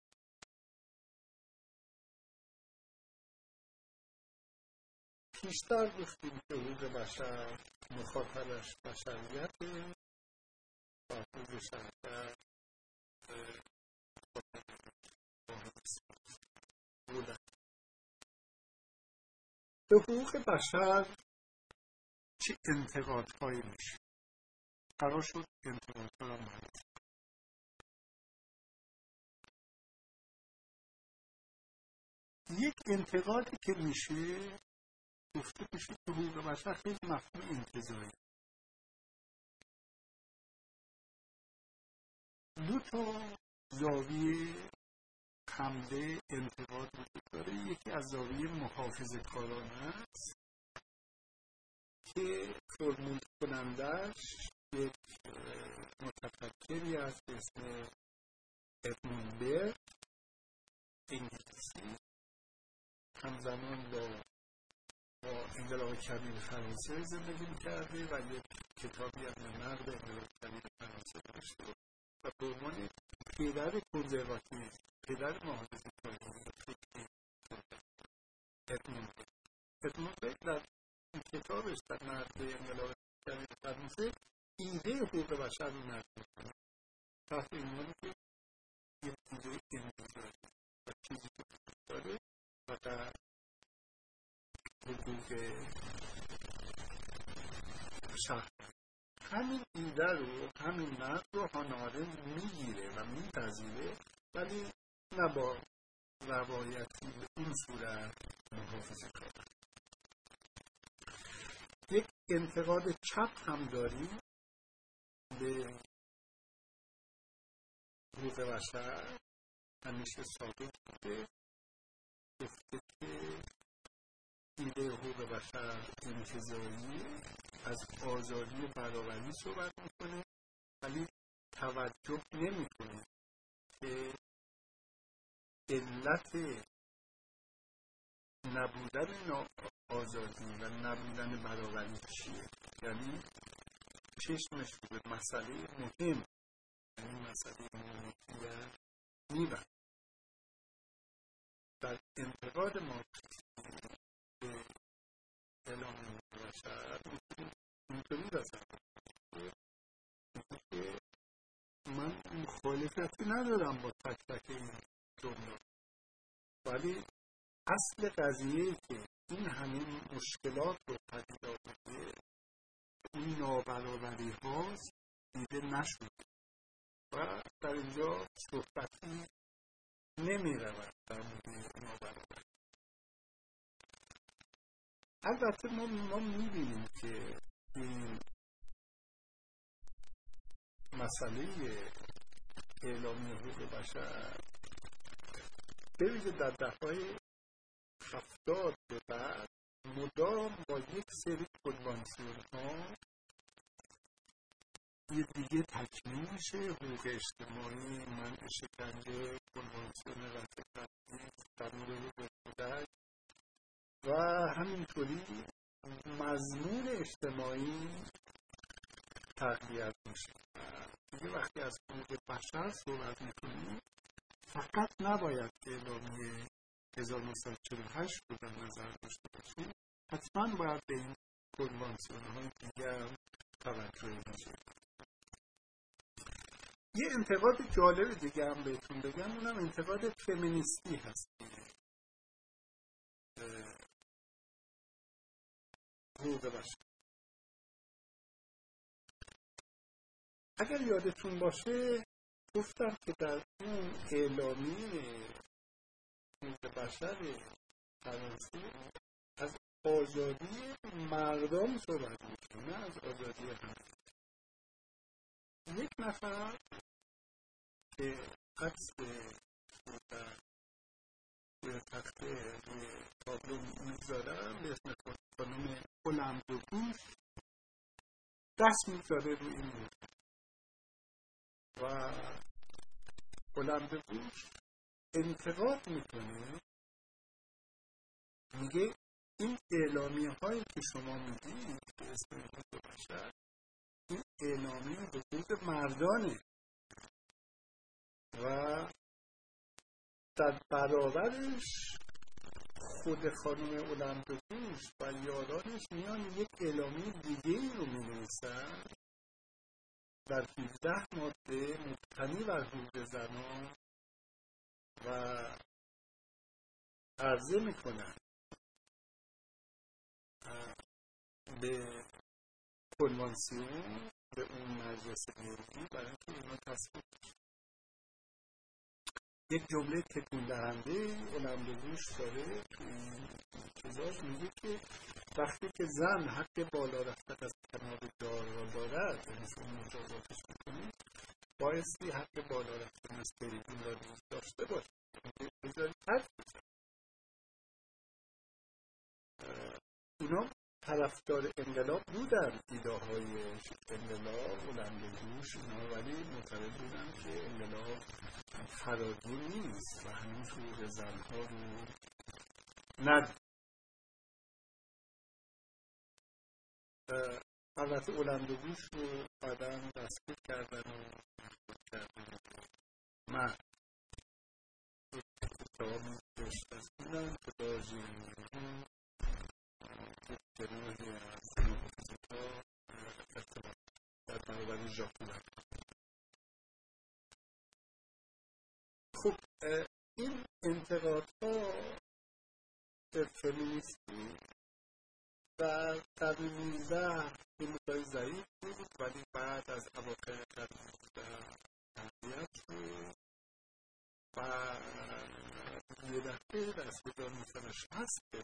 پیشتر گفتیم که حقوق بشر مخاطبش بشریت و حقوق شهر به حقوق بشر چه انتقادهایی میشه؟ قرار شد انتقادها را معرفی یک انتقادی که میشه گفته میشه که حقوق بشر خیلی مفهوم انتظایی دو تا زاویه حمله انتقاد وجود داره. یکی از زاویه محافظ کارانه است که فرمول کنندش یک متفکری است اسم ادمون انگلیسی. همزمان با با انقلاب کبیر فرانسه زندگی می‌کرده و یک کتابی از نقد انقلاب کبیر فرانسه داشته و به عنوان پدر کنزرواتیو پدر کارانه فکری ادموند ادموند در کتابش در نقد انقلاب کبیر فرانسه ایده حقوق بشر رو نقد می‌کنه. تحت عنوانی که یک ایده انتظاری و چیزی که داره فقط حقوق شهر همین نبوده رو همین مرد رو هاناره می‌گیره و میپذیره ولی نه با روایتی به این صورت محافظه کنه. یک انتقاد چپ هم داریم به حقوق بشر همیشه ثابت بوده. گفته که ایده حقوق بشر انتظایی از آزادی برابری صحبت می‌کنه ولی توجه نمی‌کنه که علت نبودن آزادی و نبودن برابری چیه؟ یعنی چشمش به مسئله مهم یعنی مسئله ملکیت میبند. در انتقاد ما به من مخالفتی ندارم با تک تک این جمله ولی اصل قضیه که این همین مشکلات رو پدید آورده این نابرابری هاست دیده نشده و در اینجا صحبتی نمی رود در مورد نابرابری البته ما, ما می‌بینیم که این مسئله اعلامی حقوق بشر بویژه در دههای هفتاد به بعد مدام با یک سری کنوانسیون ها یه دیگه تکمیل میشه حقوق اجتماعی منع شکنجه کنوانسیون رفع در مورد کودک و همینطوری مضمون اجتماعی تقویت میشه. دیگه وقتی از حقوق بشر صحبت می‌کنیم فقط نباید که اعلامیه 1948 رو در نظر داشته باشیم. حتما باید به این کنوانسیون های دیگر توجه بشه یه انتقاد جالب دیگه هم بهتون بگم اونم انتقاد فمینیستی هست. حقوق بشر اگر یادتون باشه گفتم که در اون اعلامی حقوق بشر فرانسه از آزادی مردم صحبت می‌کنه از آزادی هم یک نفر که عکس روی تخته روی تابلو می‌گذارم به اسم خانم هلندوگوش دست می‌گذاره روی این موضوع. و هلندوگوش انتقاد می‌کنه. میگه این اعلامی هایی که شما می‌دید به اسم حقوق بشر این اعلامی حقوق مردانه. و در برابرش خود خانم اولمپیکوش و یارانش میان یک اعلامی دیگه ای رو می در 17 ماده مبتنی بر حقوق زنان و عرضه می‌کنن. به کنوانسیون به اون مجلس ملی برای اینکه اینا تصویب یک جمله تکون دهنده الملوش داره تو این چیزاش. میگه که وقتی که زن حق بالا رفتن از کنار دار را دارد یعنی شما مجازاتش می‌کنید بایستی حق بالا رفتن از تریبون را داشته باشه بذارید حرف اونا طرفدار انقلاب بودن دیده های انقلاب بلند گوش اونا ولی معتقد بودن که انقلاب فرادی نیست و همین حقوق زنها رو ند البته گوش رو بعدا دستگیر کردن و کردن من کتاب داشت از که داجی گروهی از محافظتا در برابر ژاپن خب این انتقادها به فمینیستی و قرن 19 این مقداری ضعیف بود ولی بعد از اواخر قرن 19 تقویت شد و یه دفعه در از 1960 به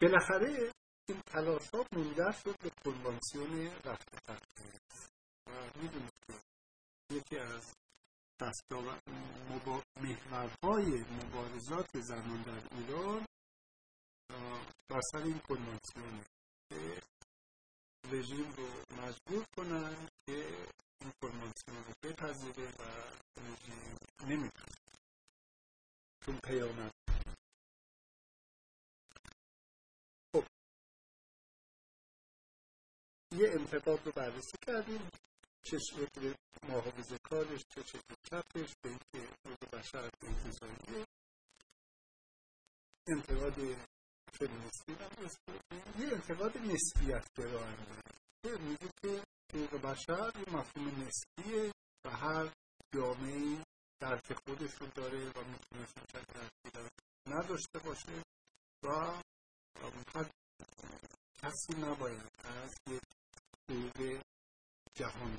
بالاخره این تلاش ها منجر شد به کنوانسیون رفت تقدیس و می‌دونید که یکی از محورهای مبارزات زنان در ایران بر سر این کنوانسیونه که رژیم رو مجبور کنن که این کنوانسیون رو بپذیره و رژیم نمیپذیره چون پیامد یه انتقاد رو بررسی کردیم. چه شکل محافظه کارش چه شکل چپش به اینکه حقوق بشر انتظاریه. انتقاد فمینیستی یه انتقاد نسبیت گرایانه. که میگه که حقوق بشر یه مفهوم نسبیه و هر جامعه درک خودش رو داره و می‌تونه چند درکی نداشته باشه و هر کسی نباید از یک حقوق جهان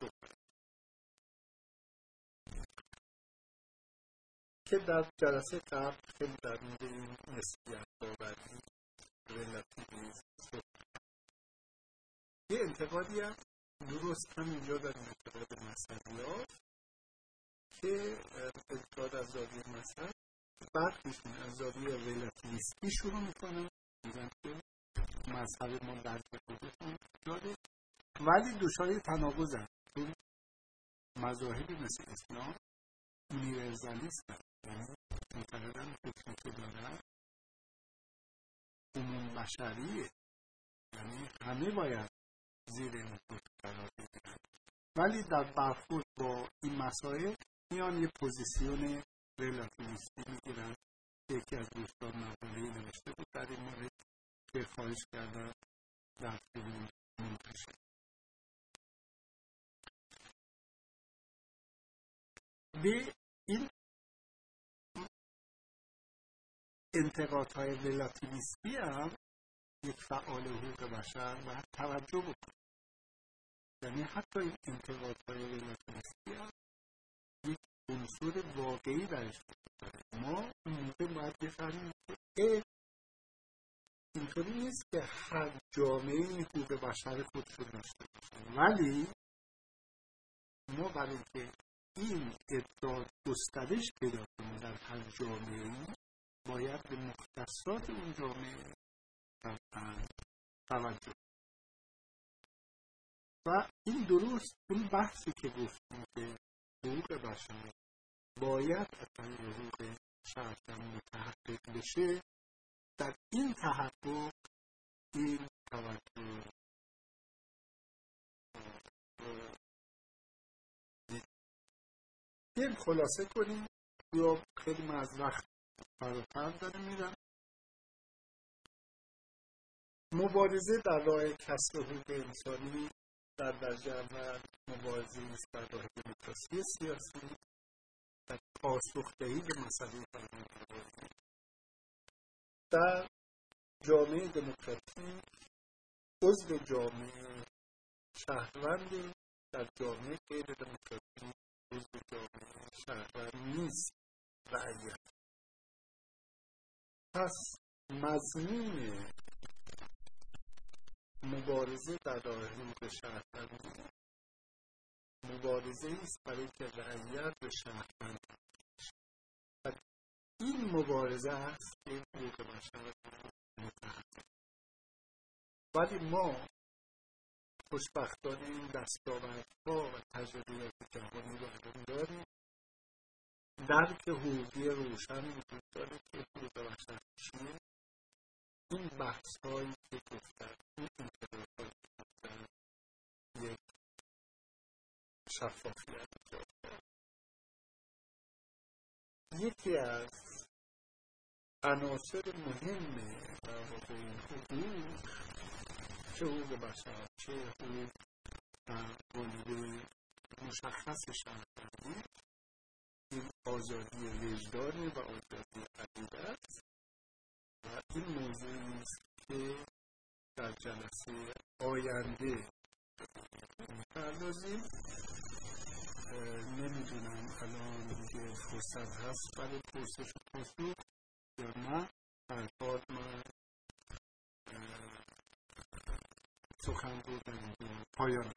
صحبت. که در جلسه قبل خیلی در مورد این نسبیت باوری ریلاتیویزم صحبت. یه انتقادی هم درست هم اینجا در انتقاد مذهبی هاست که انتقاد از زاویه مذهب برخیشون از زاویه ریلاتیویستی شروع می‌کنن میگن که مذهب ما خودشون داره ولی دچار تناقض هست. چون مذاهبی مثل اسلام یونیورسالیست هست. یعنی معتقدن حکمی که دارن عموم بشریه. یعنی همه باید زیر این قرار بگیرن. ولی در برخورد با این مسائل میان یه پوزیسیون ریلاتیویستی می‌گیرن. یکی از دوستان مقاله نوشته بود در این مورد. که خواهش کردن در فیلم منتشر به این انتقادهای ولاتیویستی هم یک فعال حقوق بشر باید توجه بکنه یعنی حتی این انتقادهای ولاتیویستی هم یک عنصر واقعی درش داره ما اون موقع باید بفهمیم که اینطوری نیست که هر جامعه این حقوق بشر خودش رو داشته ولی ما برای اینکه این ادعا گسترش پیدا کنه در هر جامعه باید به مختصات اون جامعه توجه و این درست اون بحثی که گفتیم که حقوق بشر باید از حقوق شهروند متحقق بشه در این تحقق این توجه بیایم خلاصه کنیم. یا خیلی من از وقت فراتر داره میرم. مبارزه در راه کسب حقوق انسانی در درجه اول مبارزه است در راه دموکراسی سیاسی در پاسخدهی به مسئله فرهنگی در جامعه دموکراتیک عضو جامعه شهروند در جامعه غیر دموکراتیک عضو جامعه شهروند نیست. رعیت پس مضمون مبارزه در راه حقوق شهروندی مبارزه است برای که رعیت به شهروند این مبارزه است که بشر ولی ما خوشبختانه این دستاوردها و تجربیات جهانی رو الان داریم درک حقوقی روشن وجود داره که حقوق بشر چیه؟ این بحث هایی که گفتن این هایی که یک شفافیت ایجاد یکی از عناصر مهم در واقع این حقوق چه حقوق بشر چه حقوق مشخص شهروندی این آزادی وجدانی و آزادی عقیده است و این موضوع نیست که در جلسه آینده می‌پردازیم نمی‌دونم الان دیگه فرصت هست برای یا نه هر حال من سخن رو در اینجا پایان